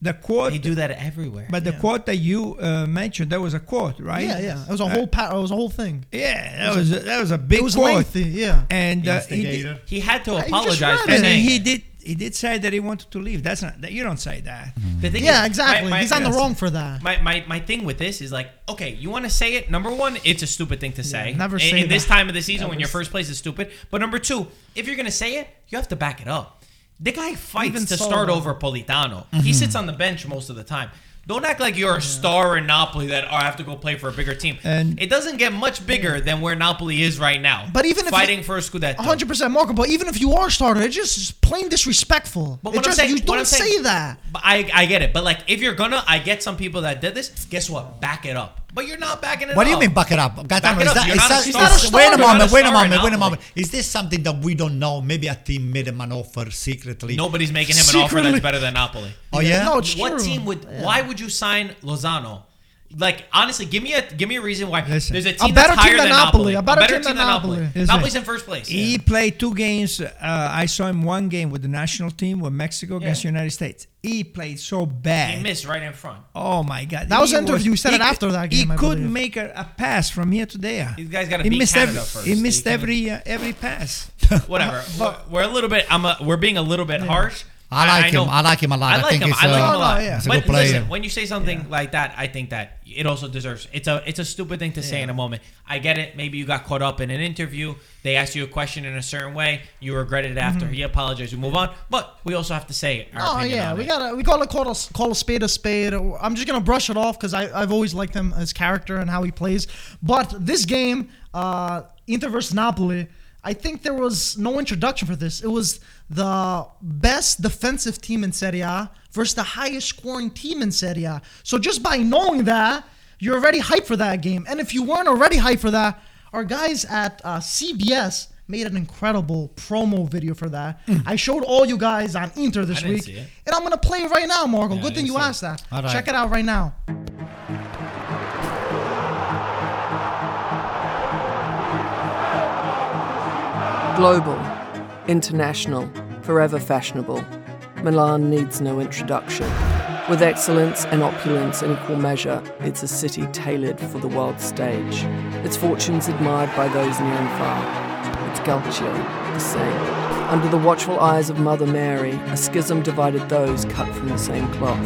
the quote, They do that everywhere. but the quote that you uh, mentioned, that was a quote, right? Yeah, yeah. It was a whole pa- It was a whole thing. Yeah, that was a, that was a big It was quote. lengthy. Yeah. And uh, he did, he had to apologize for and saying he it. did he did say that he wanted to leave. That's not that you don't say that. Mm-hmm. The thing Yeah, is, exactly. my- my- He's on the wrong for that. My, my, my thing with this is like, okay, you want to say it. Number one, it's a stupid thing to say. never in, say in this that. time of the season when your first place is stupid. But number two, if you're gonna say it, you have to back it up. The guy fights Even to so, start though. over Politano. He mm-hmm. sits on the bench most of the time. Don't act like you're a star in Napoli that oh, I have to go play for a bigger team. And- it doesn't get much bigger than where Napoli is right now. But even if fighting you- for a scudetto, 100% Marco, but even if you are a starter, it's just plain disrespectful. But what I'm just, saying, you what don't I'm saying- say that. I, I get it. But like, if you're gonna, I get some people that did this. Guess what? Back it up. But you're not backing it What up. do you mean back it up? Gaetano, it is up. that- You're is not a that- star. is- He's not a Wait a moment, You're wait a moment, wait a moment. Is this something that we don't know? Maybe a team made him an offer secretly. Nobody's making him an offer that's better than Napoli. Oh yeah. No, it's what true. team would? Why would you sign Lozano? Like honestly, give me a give me a reason why. Listen. There's a A team better that's higher team than than Napoli. Napoli. A better team than Napoli. Listen. Napoli's in first place. He played two games. Uh, I saw him one game with the national team with Mexico against the United States. He played so bad. He missed right in front. Oh my God! That was He an interview. He said it after that game, He I couldn't believe. make a, a pass from here to there. These guys gotta he beat missed Canada every, first. He missed can't- every uh, every pass. Whatever. we're, we're a little bit. I'm a, we're being a little bit harsh. I like know- him. I like him a lot. I I like think him. he's, I like uh, him a lot. Oh, yeah. he's a but good player. listen, when you say something like that, I think that it also deserves. It's a it's a stupid thing to say in a moment. I get it. Maybe you got caught up in an interview. They asked you a question in a certain way. You regretted it after. He apologized. You move on. But we also have to say our Oh opinion yeah, on we it. gotta we gotta call a call a spade a spade. I'm just gonna brush it off because I I've always liked him as character and how he plays. But this game, uh, Inter versus Napoli, I think there was no introduction for this. It was the best defensive team in Serie A versus the highest scoring team in Serie A. So just by knowing that, you're already hyped for that game. And if you weren't already hyped for that, our guys at uh, CBS made an incredible promo video for that. I showed all you guys on Inter this week, and I'm gonna play it right now, Marco. Yeah, Good thing you asked that. Right. Check it out right now. Global, international, forever fashionable. Milan needs no introduction. With excellence and opulence in equal measure, it's a city tailored for the world stage. Its fortunes admired by those near and far. Its Calcio, the same. Under the watchful eyes of Mother Mary, a schism divided those cut from the same cloth.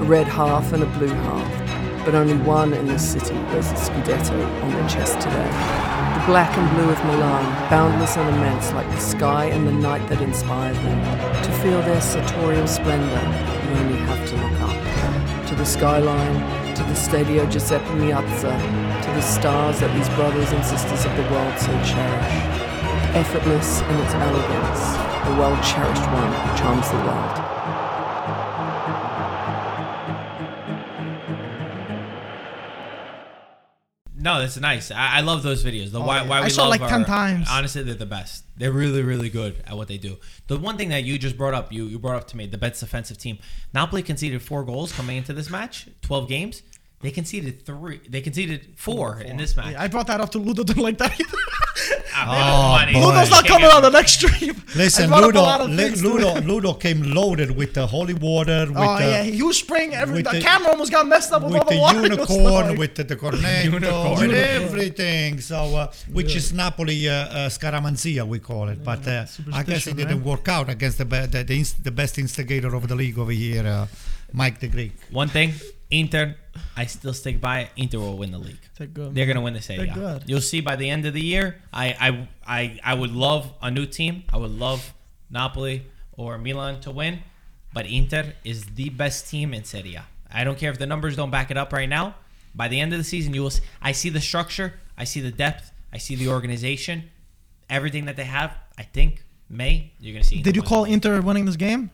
A red half and a blue half. But only one in this city wears the Scudetto on their chest today. Black and blue of Milan, boundless and immense like the sky and the night that inspired them. To feel their sartorial splendor, you only have to look up. To the skyline, to the Stadio Giuseppe Meazza, to the stars that these brothers and sisters of the world so cherish. Effortless in its elegance, the well cherished one who charms the world. No, that's nice. I, I love those videos. The oh, why, yeah. why I we saw love like 10 are- times. Honestly, they're the best. They're really, really good at what they do. The one thing that you just brought up, you you brought up to me, the best defensive team. Napoli conceded four goals coming into this match, twelve games. They conceded three. They conceded four, in this match. Yeah, I brought that up to Ludo. Didn't like that either. Oh, money. boy. Ludo's not coming on the next stream. Listen, brought up a Ludo, lot of Lu- things to Ludo. Ludo came loaded with the holy water, with Oh the, yeah, he was spraying every. The, the- camera almost got messed up with, with all the, the water. unicorn, with the, the cornetto, Unicorn. with everything. So, uh, which is Napoli uh, uh, scaramanzia, we call it. But uh, I guess it didn't right? work out against the be- the, the, inst- the best instigator of the league over here, uh, Mike the Greek. One thing, Inter, I still stick by it. Inter will win the league. They're good. They're gonna win the Serie A. You'll see by the end of the year. I, I I I would love a new team. I would love Napoli or Milan to win, but Inter is the best team in Serie A. I don't care if the numbers don't back it up right now. By the end of the season, you will. See, I see the structure. I see the depth. I see the organization. Everything that they have. I think May you're gonna see. Inter Did you call. Inter winning this game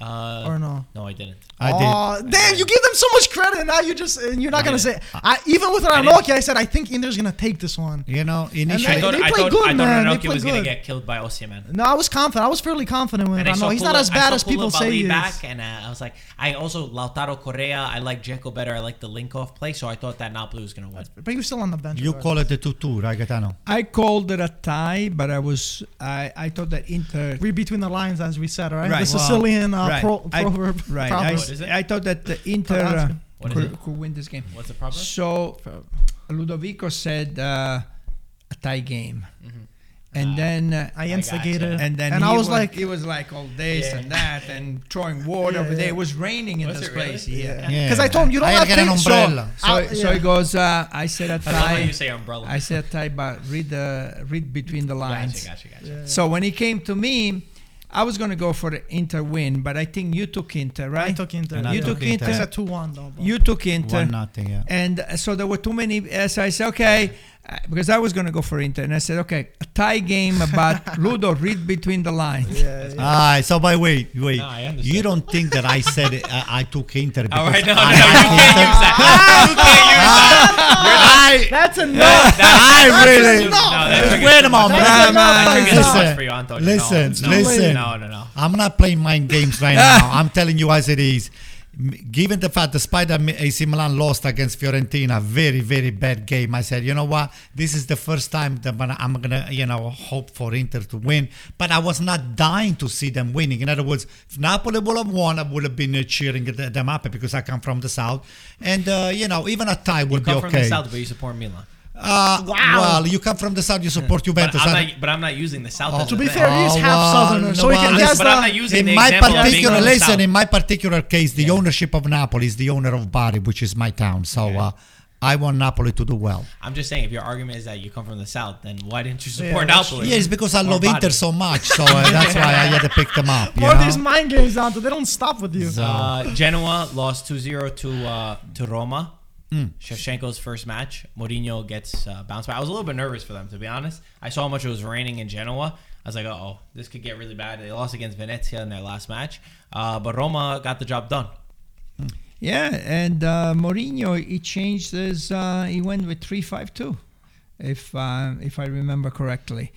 Uh, or no? No, I didn't. I oh, damn! You give them so much credit, and now you just and you're not gonna say. I even with didn't. Ranocchia, I said I think Inter's gonna take this one. You know, I initially, they- thought, they I play thought, good, I thought man. They Ranocchia play was gonna get killed by Osimhen. No, I was confident. I was fairly confident with I saw Ranocchia. He's not as bad saw as people say he is. back, and uh, I was like, I also Lautaro Correa. I like Dzeko better. I like the link off play, so I thought that Napoli was gonna win. But he was still on the bench. you call it the tutu, right, Gaetano? I called it a tie, but I was I, I thought that Inter Read between the lines, as we said, right? Right. The Well, Sicilian uh, right. pro- I- proverb. right. I. What is it? I thought that the Inter uh, it. What is could, could win this game. What's the problem? So Ludovico said uh, a tie game, Mm-hmm. and Ah, then uh, I gotcha. instigated, and then and he I was like, it was like all this Yeah. and that and throwing water Yeah, over there. It was raining in Was this it really? place. Yeah. Yeah. because I told him you don't I have get an faith, umbrella. So, I- so yeah. he goes. Uh, I said a love how you tie. say umbrella. I said a tie, but read the read between the lines. Gotcha, gotcha, gotcha. So when he came to me, I was gonna go for the Inter win, but I think you took Inter, right? I took Inter. And I You took took Inter. It's a two-one though. bro. You took Inter. One nothing, yeah. And uh, so there were too many. Uh, so I said, okay, because I was going to go for Inter. And I said, okay, a tie game, about Ludo, read between the lines. yeah, yeah. Ah, so by wait, wait. No, you don't think that I said it, I, I took Inter because All right, no, no, I no, you can't use that. You can't use that. I, That's a no. I really. No, that triggered Wait a too much. moment. That's enough. That triggered too Listen, much for you, Antonio. listen, no, no, listen. No, no, no. I'm not playing mind games right now. I'm telling you as it is. Given the fact, despite that AC Milan lost against Fiorentina, very, very bad game, I said, you know what? This is the first time that I'm- gonna, you know, hope for Inter to win. But I was not dying to see them winning. In other words, if Napoli would have won, I would have been uh, cheering them up because I come from the south, and uh, you know, even a tie would you Come be from the south, but you support Milan. Uh, Wow. Well, you come from the south, you support But Juventus. I'm, not, but I'm not using the south. Oh. To be thing. fair, he's Oh, half well, Southerner, so no, he can listen, guess but I'm the. not using in the my example of being particular listen south. in my particular case the ownership of napoli is the owner of bari which is my town so uh, i want napoli to do well I'm just saying, if your argument is that you come from the south, then why didn't you support that's Napoli? yeah it's because i love Bari? inter so much so uh, that's why i had to pick them up you More of know? these mind games down to they don't stop with you. Uh, Genoa lost 2-0 to uh, to Roma. Hmm. Shevchenko's first match. Mourinho gets uh, bounced back. I was a little bit nervous for them, to be honest. I saw how much it was raining in Genoa. I was like, oh, this could get really bad. They lost against Venezia in their last match. Uh, but Roma got the job done. Yeah, and uh, Mourinho he changed his. Uh, he went with three five two, if uh, if I remember correctly.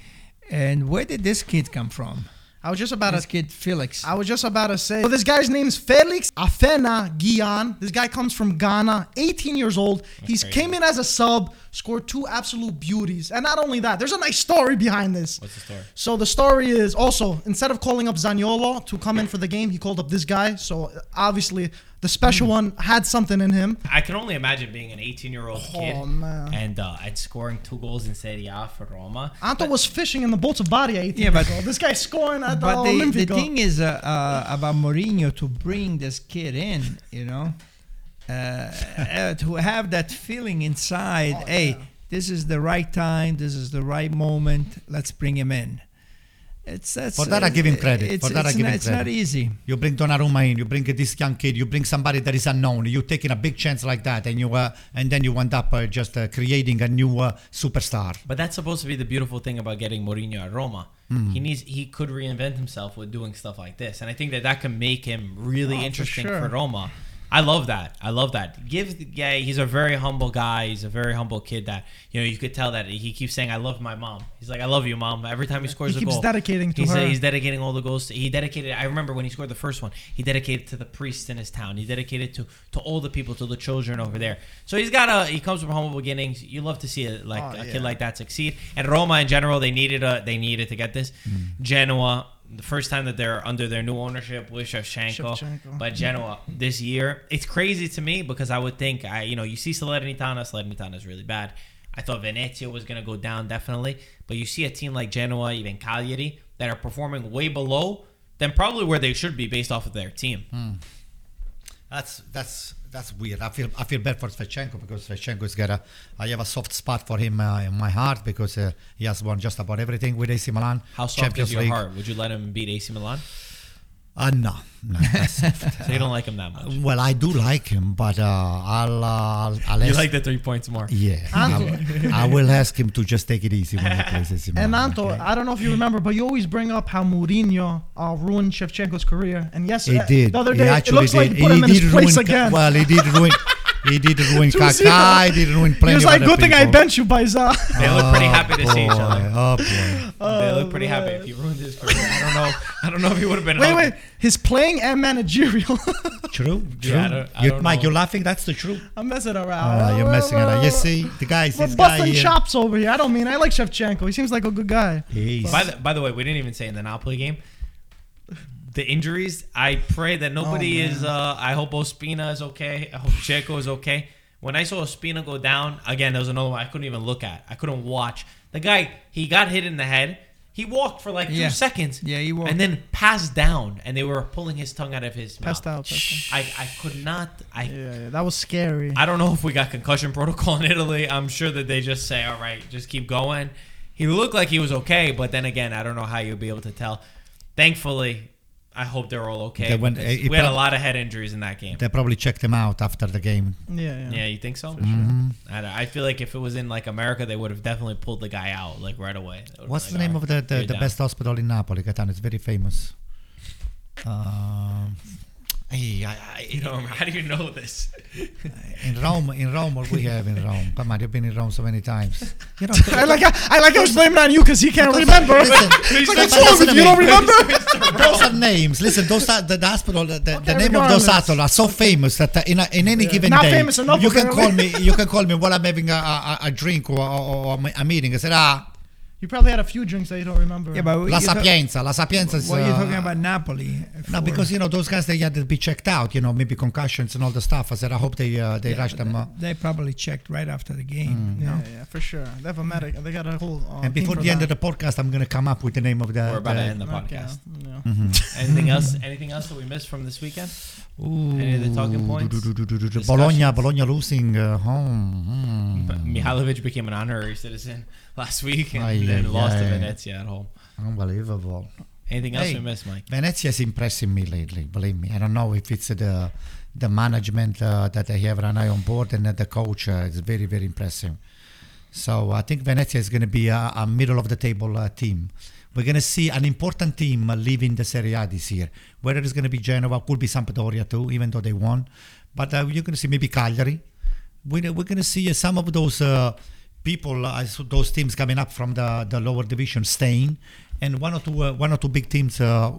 And where did this kid come from? I was just about This to. kid Felix. I was just about to say. So this guy's name's Felix Afena Gyan. This guy comes from Ghana, 18 years old. He's crazy. came in as a sub, scored two absolute beauties, and not only that, there's a nice story behind this. What's the story? So the story is also instead of calling up Zaniolo to come in for the game, he called up this guy. So obviously, the special one had something in him. I can only imagine being an 18 year old kid Oh, man. and uh, and scoring two goals in Serie A for Roma. Anto was fishing in the boats of Bari 18 Yeah, but- This guy scoring at the But the, the Olimpico. thing is uh, uh, about Mourinho to bring this kid in, you know, uh, uh, to have that feeling inside. Oh, hey, yeah. this is the right time. This is the right moment. Let's bring him in. It's that's For that I give him uh, credit. It's, For that I give not, him it's not easy. You bring Donnarumma in, you bring this young kid, you bring somebody that is unknown. You're taking a big chance like that, and you uh, and then you end up uh, just uh, creating a new uh, superstar. But that's supposed to be the beautiful thing about getting Mourinho at Roma. Hmm. He needs he could reinvent himself with doing stuff like this, and I think that that can make him really Oh, interesting for, sure. Roma. I love that. I love that. Give the guy. He's a very humble guy. He's a very humble kid. That you know you could tell that he keeps saying, "I love my mom." He's like, "I love you, mom." Every time he scores He a keeps goal, dedicating to he's, her. he's dedicating all the goals. To, he dedicated. I remember when he scored the first one. He dedicated to the priests in his town. He dedicated to to all the people, to the children over there. So he's got a. He comes from humble beginnings. You love to see a, like Oh, a yeah. kid like that succeed. And Roma in general, they needed a. They needed to get this. Mm. Genoa. The first time that they're under their new ownership with Shevchenko, Shevchenko. but Genoa this year, it's crazy to me because I would think I, you know, you see Salernitana, Salernitana is really bad. I thought Venezia was going to go down definitely, but you see a team like Genoa, even Cagliari, that are performing way below than probably where they should be based off of their team. Hmm. That's that's that's weird. I feel I feel bad for Shevchenko because Shevchenko's got a. I have a soft spot for him uh, in my heart because uh, he has won just about everything with AC Milan. How soft Champions is your League. heart? Would you let him beat AC Milan? Uh, no, no. So you don't like him that much. well, I do like him, but uh, I'll, uh, I'll I'll You ask- like the three points more. Yeah, Anto. I, I will ask him to just take it easy when he plays AC And Anto, okay? I don't know if you remember, but you always bring up how Mourinho uh, ruined Shevchenko's career. And yes, He uh, did. the other he day, it actually looks did. like you put him in his place ruin, again. Well, he did ruin. He did ruin 2-0. Kaká. He did ruin plenty he was like, good thing I people. bench you, Paisa. They look pretty Oh, happy to see each other. Oh boy. they look pretty happy. If he ruined his career, I don't know. I don't know if he would have been. wait, hugging. wait. His playing and managerial. True. True. Yeah, I don't- I you, Mike, know. you're laughing. That's the truth. I'm messing around. Uh, you're messing around. You see, the guys. We're This guy busting chops over here. I don't mean I like Shevchenko. He seems like a good guy. By the, by the way, we didn't even say in the Napoli game. The injuries, I pray that nobody Oh, is. Uh, I hope Ospina is okay. I hope Checo is okay. When I saw Ospina go down again, there was another one I couldn't even look at. I couldn't watch. The guy, he got hit in the head. He walked for like two Yeah. seconds. Yeah, he walked. And then passed down, and they were pulling his tongue out of his Passed mouth. out, passed I, I could not. I Yeah, yeah, that was scary. I don't know if we got concussion protocol in Italy. I'm sure that they just say, all right, just keep going. He looked like he was okay, but then again, I don't know how you'll be able to tell. Thankfully, I hope they're all okay. They went- because it we had a lot of head injuries in that game. they probably checked them out after the game. yeah, yeah. Yeah, you think so? Mm-hmm. I, I feel like if it was in like America, they would have definitely pulled the guy out like right away. What's would've What's been the name "All of the, right, the, you're the down." best hospital in Napoli, Gaetano? It's very famous. Um, hey, I, I, You know, how do you know this? in Rome, in Rome, what we have in Rome? Come on, you've been in Rome so many times. You know, I like I like I was blaming on you because he can't remember. Listen, It's like, but what's wrong with listen you? to You me. don't remember? those are names. Listen, those are the, the hospital. The, the, the name of those regardless. hospitals are so famous that uh, in, a, in any given Not day, famous enough, you can call me. You can call me while I'm having a, a, a drink or, or, or a meeting. I said, ah, You probably had a few drinks that you don't remember. Yeah, but La you're Sapienza. La Sapienza is. What are you uh, talking about Napoli? No, because you know those guys they had to be checked out. You know, maybe concussions and all the stuff. I said, I hope they uh, they rush them. Uh, they probably checked right after the game. Mm. you know? yeah, yeah, for sure. They have a medic. They got a whole. Uh, and team before for the end of the podcast, I'm gonna come up with the name of the. We're about to the- end the Okay, podcast. yeah. Mm-hmm. Anything else? Anything else that we missed from this weekend? Any of the talking points? Ooh, Bologna, Bologna losing uh, home. But Mm. Mihajlovic became an honorary citizen last week and Ay, then lost to. Venezia at home. Unbelievable. Anything else Hey. we missed, Mike? Venezia is impressing me lately. Believe me, I don't know if it's the the management uh, that they have Ranai on board and uh, the coach uh, is very very impressive. So I think Venezia is going to be a, a middle of the table uh, team. We're going to see an important team uh, leaving the Serie A this year. Whether it's going to be Genoa, could be Sampdoria too, even though they won. But uh, you're going to see maybe Cagliari. We're, we're going to see uh, some of those uh, people, uh, so those teams coming up from the, the lower division staying, and one or two uh, one or two big teams, uh,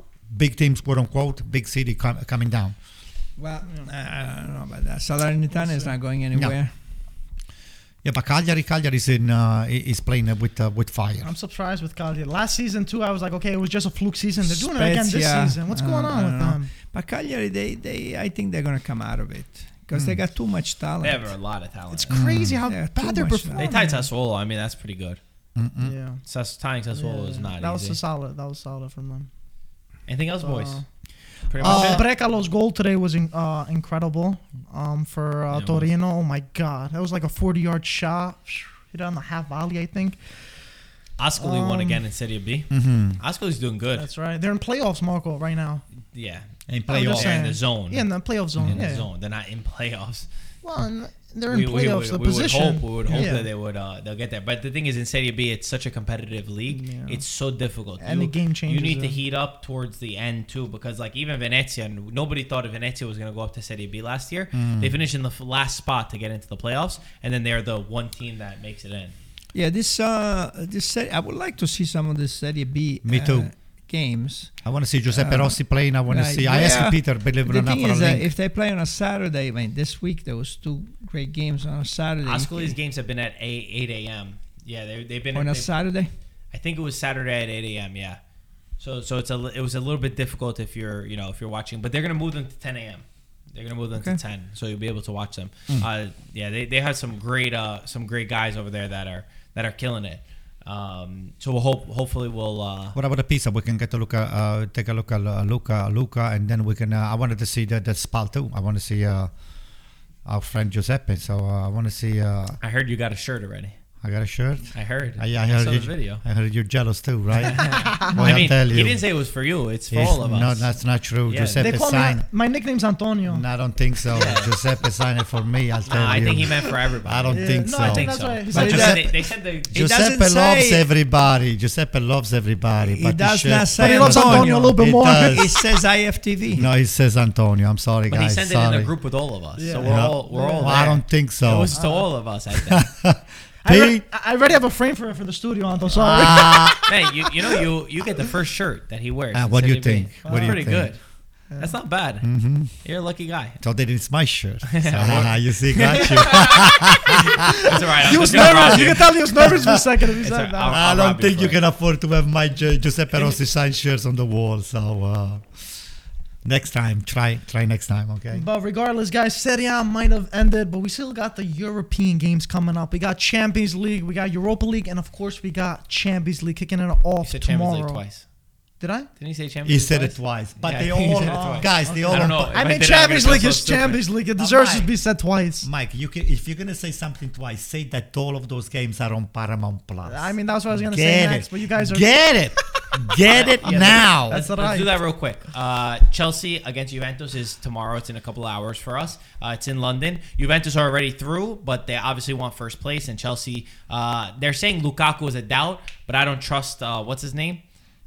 big teams quote unquote, big city com- coming down. Well, I don't know about that. Salernitana is not going anywhere. Yeah, but Cagliari, Cagliari is in uh, is playing uh, with uh, with fire. I'm surprised with Cagliari. Last season too, I was like, okay, it was just a fluke season. They're doing it again this season. What's uh, going on with know. them? But Cagliari, they, they I think they're gonna come out of it because they got too much talent. They have a lot of talent. It's crazy how Yeah, too bad they're much performing. they tied Sassuolo. I mean, that's pretty good. Yeah. Sas- tying Sassuolo Yeah. is not easy. That was easy. a solid. That was solid from them. Anything else, boys? Uh, Pretty much Uh. Brekalo's goal today was in, uh, incredible um, for uh, Yeah. Torino. Oh my god, that was like a 40-yard shot. Hit it on the half volley, I think. Ascoli won um, again in Serie B. Mm-hmm. Ascoli's doing good. That's right. They're in playoffs, Marco, right now. yeah. In I was just playoff. They're in the zone. Yeah, in the playoff zone. in yeah. the zone. They're not in playoffs. Well, they're in we, we playoffs. the we position. would hope we would hope yeah. that they would uh, they'll get there. But the thing is, in Serie B, it's such a competitive league. Yeah. It's so difficult. And the game changes. You need to heat up towards the end too, because like even Venezia, nobody thought of Venezia was going to go up to Serie B last year. Mm. They finished in the last spot to get into the playoffs, and then they're the one team that makes it in. Yeah, this uh, this Serie, I would like to see some of this Serie B. Me uh, too. Games. I want to see Giuseppe Uh, Rossi playing. I want to Like, see. I yeah. asked Peter, believe it or not, thing for is, that if they play on a Saturday, I mean, this week there was two great games on a Saturday. Ascoli's games have been at 8, 8 a.m. Yeah, they, they've been. on a they've- Saturday. I think it was Saturday at 8 a.m. Yeah, so so it's a it was a little bit difficult if you're you know if you're watching, but they're gonna move them to 10 a.m. They're gonna move them Okay. to 10, so you'll be able to watch them. Uh, yeah, they, they have some great uh some great guys over there that are that are killing it. Um, so we'll hope hopefully we'll uh, What about the pizza? We can get a look at, uh, take a look at uh, Lucca, Lucca, and then we can. Uh, I wanted to see the the SPAL too. I want to see uh, our friend Giuseppe. So uh, I want to see. Uh, I heard you got a shirt already. I got a shirt. I heard. I, I heard saw you, the video. I heard you're jealous too, right? Boy, I I'll mean, tell you. he didn't say it was for you. It's for It's- all of us. No, that's not true. Yeah. Giuseppe They call me. My nickname's Antonio. No, I don't think so. Giuseppe signed it for me. I'll tell Nah, I think he meant for everybody. I don't Yeah, think no, so. I I think That's so. right. He But said they, Giuseppe- said, they said the, It Giuseppe doesn't loves say- everybody. Giuseppe loves everybody. He but does should- not say but say he loves Antonio a little bit It more. does. It says IFTV. No, he says Antonio. I'm sorry, but he guys. sent it sorry. in a group with all of us. So Yeah. we're Yeah. all we're all Well, there. I don't think It so. was to all of us, I think. I, already, I already have a frame for it for the studio, Anto. Sorry. Ah, Man, you, you know you you get the first shirt that he wears. Ah, in what do you think? That's What do you pretty think? good. That's not bad. mhm. You're a lucky guy. So then it's my shirt. So, ah, you see, got you. That's all right. He was just gonna rob nervous. You you. can tell he was nervous for a second if he It's said all right. that. I'll- I I'll don't rob you think you can afford to have my Giuseppe Rossi signed shirts on the wall. So uh, next time, try try next time, okay? But regardless, guys, Serie A might have ended, but we still got the European games coming up. We got Champions League, we got Europa League, and of course, we got Champions League kicking it You off said tomorrow. Champions League twice. Did I? Didn't he say Champions League? He said twice? it twice, but Yeah, they he all, said it twice. guys, they all. I don't know. on- If I I mean, did it, I'm Champions gonna League feel is so stupid. Champions League. It But deserves to Mike- be said twice. Mike, you can if you're gonna say something twice, say that all of those games are on Paramount Plus. I mean, that's what I was gonna Get say it. next, but you guys are. get it, get it Yeah, now. That's Let's, right. let's do that real quick. Uh, Chelsea against Juventus is tomorrow. It's in a couple hours for us. Uh, it's in London. Juventus are already through, but they obviously want first place. And Chelsea, uh, they're saying Lukaku is a doubt, but I don't trust. Uh, what's his name?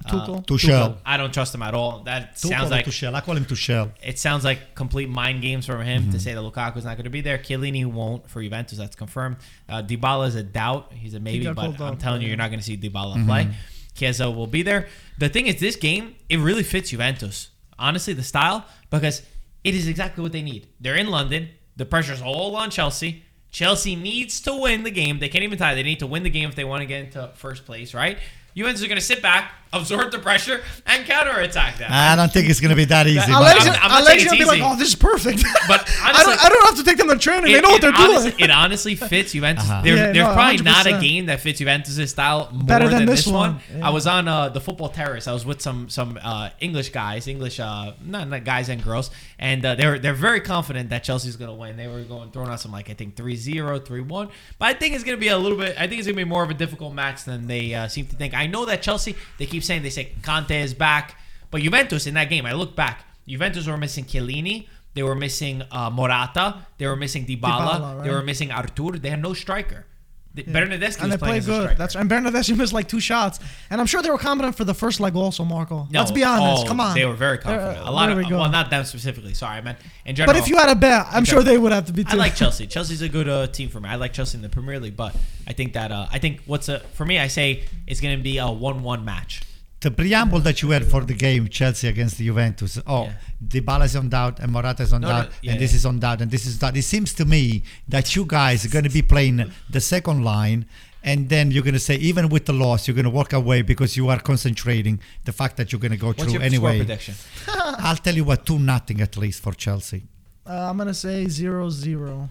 Tuchel. Tuchel. I don't trust him at all. That Tuchel sounds like Tuchel. I call him Tuchel. it sounds like complete mind games from him Mm-hmm. to say that Lukaku's not going to be there. Chiellini won't for Juventus. That's confirmed. Uh, Dybala is a doubt. He's a maybe, got but I'm up, telling you, you're not going to see Dybala Mm-hmm. play. Chiesa will be there. The thing is, this game it really fits Juventus. Honestly, the style because it is exactly what they need. They're in London. The pressure's all on Chelsea. Chelsea needs to win the game. They can't even tie. They need to win the game if they want to get into first place, right? Juventus are going to sit back, absorb the pressure, and counterattack them. I don't think it's gonna be that easy. That- Alexia, I'm- I'm not saying Alexia will it's be like, "Oh, this is perfect." But I don't, I don't have to take them to training. they It- know what they're honestly, doing. It honestly fits Juventus. Uh-huh. There's, Yeah, there's no, probably not a game that fits Juventus' style more Better than, than this, this one. one. Yeah. I was on uh, the football terrace. I was with some some uh, English guys, English uh, not, not guys and girls, and uh, they're they're very confident that Chelsea's going to win. They were going throwing out some like I think 3-0, 3-1. But I think it's going to be a little bit. I think it's going to be more of a difficult match than they uh, seem to think. I know that Chelsea. They keep saying they say Conte is back, but Juventus in that game. I look back. Juventus were missing Chiellini. They were missing uh, Morata. They were missing Dybala. Dybala, They were missing Arthur. They had no striker. The- Bernardeschi and was they playing play as a good. That's and Bernardeschi missed like two shots, and I'm sure they were confident for the first leg also, Marco. No, Let's be honest. oh, Come on, They were very confident. uh, a lot of we well, not them specifically. Sorry, I meant in general. But if you had a bet, I'm sure they would have to be. Too. I like Chelsea. Chelsea's a good uh, team for me. I like Chelsea in the Premier League, but I think that uh, I think what's a for me, I say it's going to be a one-one match. The preamble that you had for the game Chelsea against the Juventus. Oh, Yeah. Dybala is on doubt and Morata is on No, no, doubt yeah, and this is on doubt and this is doubt. It seems to me that you guys are going to be playing the second line and then you're going to say even with the loss, you're going to walk away because you are concentrating the fact that you're going to go What's through your anyway. score prediction? I'll tell you what, two nothing at least for Chelsea. Uh, I'm gonna say zero zero.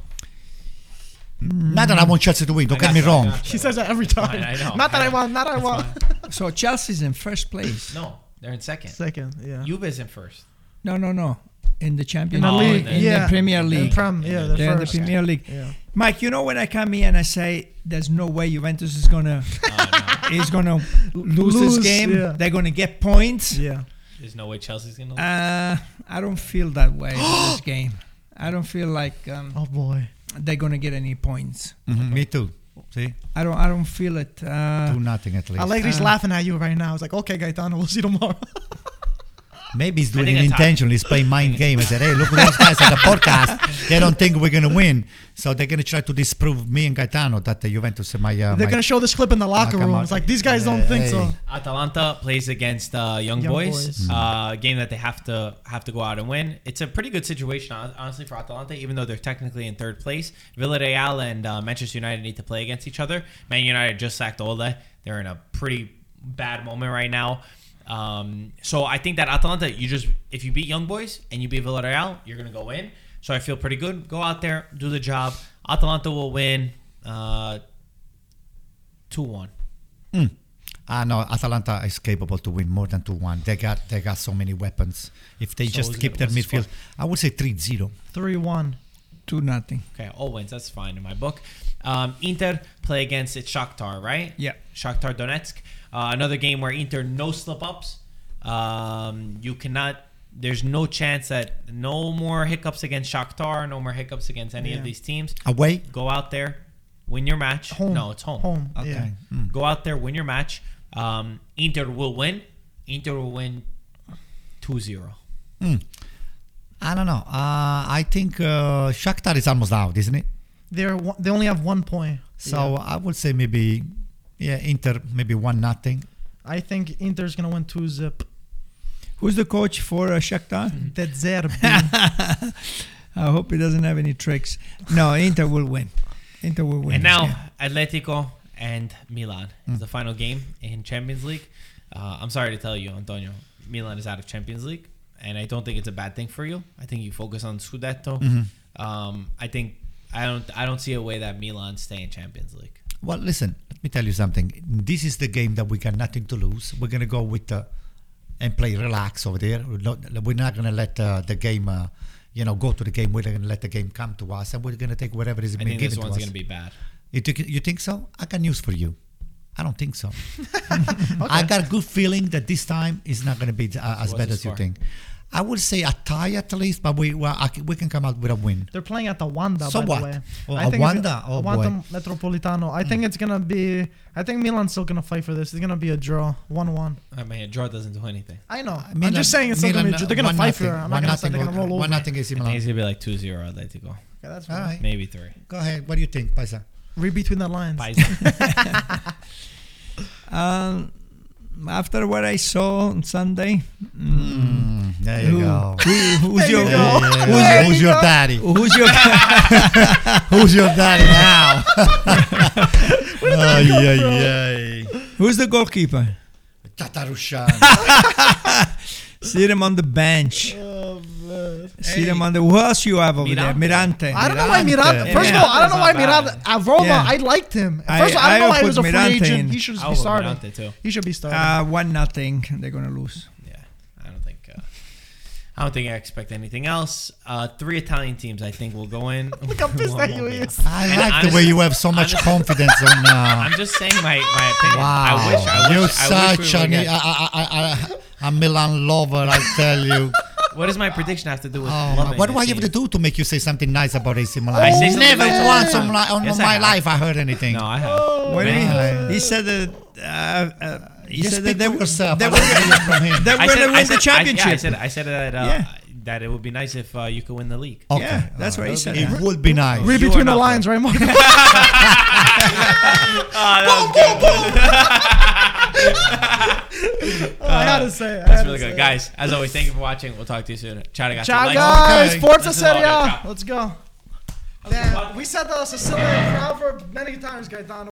Not that I want Chelsea to win. Don't I get me got wrong. got. She says that every time. I know. Not that I, I want. Not that I That's want. So Chelsea's in first place. No, they're in second. Second, yeah. Juve's in first. No, no, no. In the Champions in the league, in the- yeah. the Premier In League. Prem, yeah, they're They're in the first. Premier League. Yeah. Mike, you know when I come here and I say there's no way Juventus is gonna is gonna lose, Lose, this game. yeah. They're gonna get points. Yeah. There's no way Chelsea's gonna. lose. Uh, I don't feel that way in this game. I don't feel like um, Oh boy. They're gonna get any points. Mhm, Me too. See, I don't. I don't feel it. Uh, two nothing at least. Allegri's Uh, laughing at you right now. It's like, okay, Gaetano, we'll see tomorrow. Maybe he's doing it intentionally. He's playing mind game. I said, hey, look at those guys at the podcast. They don't think we're going to win. So they're going to try to disprove me and Gaetano that the Juventus is my... Uh, They're gonna show this clip in the locker come room. It's like these guys don't think so. Atalanta plays against uh, Young, Young Boys, Boys. Uh, game that they have to have to go out and win. It's a pretty good situation, honestly, for Atalanta, even though they're technically in third place. Villarreal and uh, Manchester United need to play against each other. Man United just sacked Ole. They're in a pretty bad moment right now. Um, so I think that Atalanta, you just if you beat Young Boys and you beat Villarreal, you're gonna go in. So I feel pretty good. Go out there, do the job. Atalanta will win uh, two one. Ah, no, Atalanta is capable to win more than 2-1. They got they got so many weapons. If they So just keep gonna- their what's the midfield, I would say 3-0. Three one. Two nothing. Okay, all wins. That's fine in my book. Um, Inter play against it's Shakhtar, right? Yeah. Shakhtar Donetsk. Uh, another game where Inter no slip ups. Um, you cannot. There's no chance that no more hiccups against Shakhtar. No more hiccups against any Yeah. of these teams. Away? Go out there, win your match. Home. No, it's home. Home. Okay. Yeah. Mm. Go out there, win your match. Um, Inter will win. Inter will win 2-0. I don't know. Uh, I think uh, Shakhtar is almost out, isn't it? They're one, they only have one point. So I would say maybe, yeah, Inter, maybe 1 nothing. I think Inter's gonna win two zip. Who's the coach for uh, Shakhtar? De Zerbi. I hope he doesn't have any tricks. No, Inter will win. Inter will win. And now game. Atletico and Milan Hmm. is the final game in Champions League. Uh, I'm sorry to tell you, Antonio, Milan is out of Champions League, and I don't think it's a bad thing for you. I think you focus on Scudetto. Mm-hmm. Um, I think I don't I don't see a way that Milan stay in Champions League. Well, listen, let me tell you something. This is the game that we got nothing to lose. We're going to go with the, and play relax over there. We're not, we're not going to let uh, the game, uh, you know, go to the game. We're going to let the game come to us, and we're going to take whatever is I being this given to one's us. going to be bad. You think, you think so? I got news for you. I don't think so. I got a good feeling that this time is not going to be uh, as what's bad as you think. I would say a tie at least, but we well, we can come out with a win. They're playing at the Wanda, So by what? the way. Oh, I a think it's- Wanda? Oh, Wanda boy. Metropolitano. I think it's gonna be. I think Milan's still gonna fight for this. It's gonna be a draw, one-one. I mean, a draw doesn't do anything. I know. I'm just saying it's still gonna be. They're gonna one fight for it. I'm one not gonna say nothing, they're gonna roll over. One nothing AC I think Milan. it's going to be like 2-0 Atletico. Yeah, that's All fine. right, Maybe 3. go ahead. What do you think, Paisa? Read between the lines. Paisa. Um, after what I saw on Sunday, mm, There you who, go. who- who's There your you go. yeah, yeah. Who's your- Who's your daddy? who's your Who's your daddy now? ay, ay, ay. who's the goalkeeper? Tatarusanu. See him on the bench. Oh, man. See them on the. Who else you have over there? Mirante. I don't know why Miranda. Miranda. First of all, I don't know why Mirante's not At Roma, Yeah. I liked him. I- First of all, I I don't know why he was a put free Mirante agent. in. He should be would starting. He should be starting. Uh, one nothing. They're gonna lose. Yeah, I don't think. Uh, I don't think I expect anything else. Uh, three Italian teams, I think, will go in. Look how pissed that you will is. out. I And like the honestly- way you have so much honestly- confidence on. Uh, I'm just saying my, my opinion. wow, I wish. I wish. you're I wish such we would an, get- a Milan lover. I tell you. What does my prediction have to do with? Oh, loving what do the I have team? to do to make you say something nice about AC Milan? I say something Never nice once about on, my, on Yes, I my have. life I heard anything. No, I have. What do you Man. mean? He said that. Uh, uh, he you said speak that for they, yourself. they I were don't hear from him. they I were said, gonna I win said, the championship. I, yeah, I said, I said that uh, Yeah. that it would be nice if uh, you could win the league. Okay. Yeah, that's what he said. It would be nice. Read You between the not lines, right, Marco? Oh, I had to say it. I That's had really to good, say guys. As always, thank you for watching. We'll talk to you soon. Ciao, it. ragazzi. Ciao, Like- guys. Okay. Forza This is all Serie good. A. Ciao. Let's go. Damn, we said the Sicilian proverb many times, Gaetano.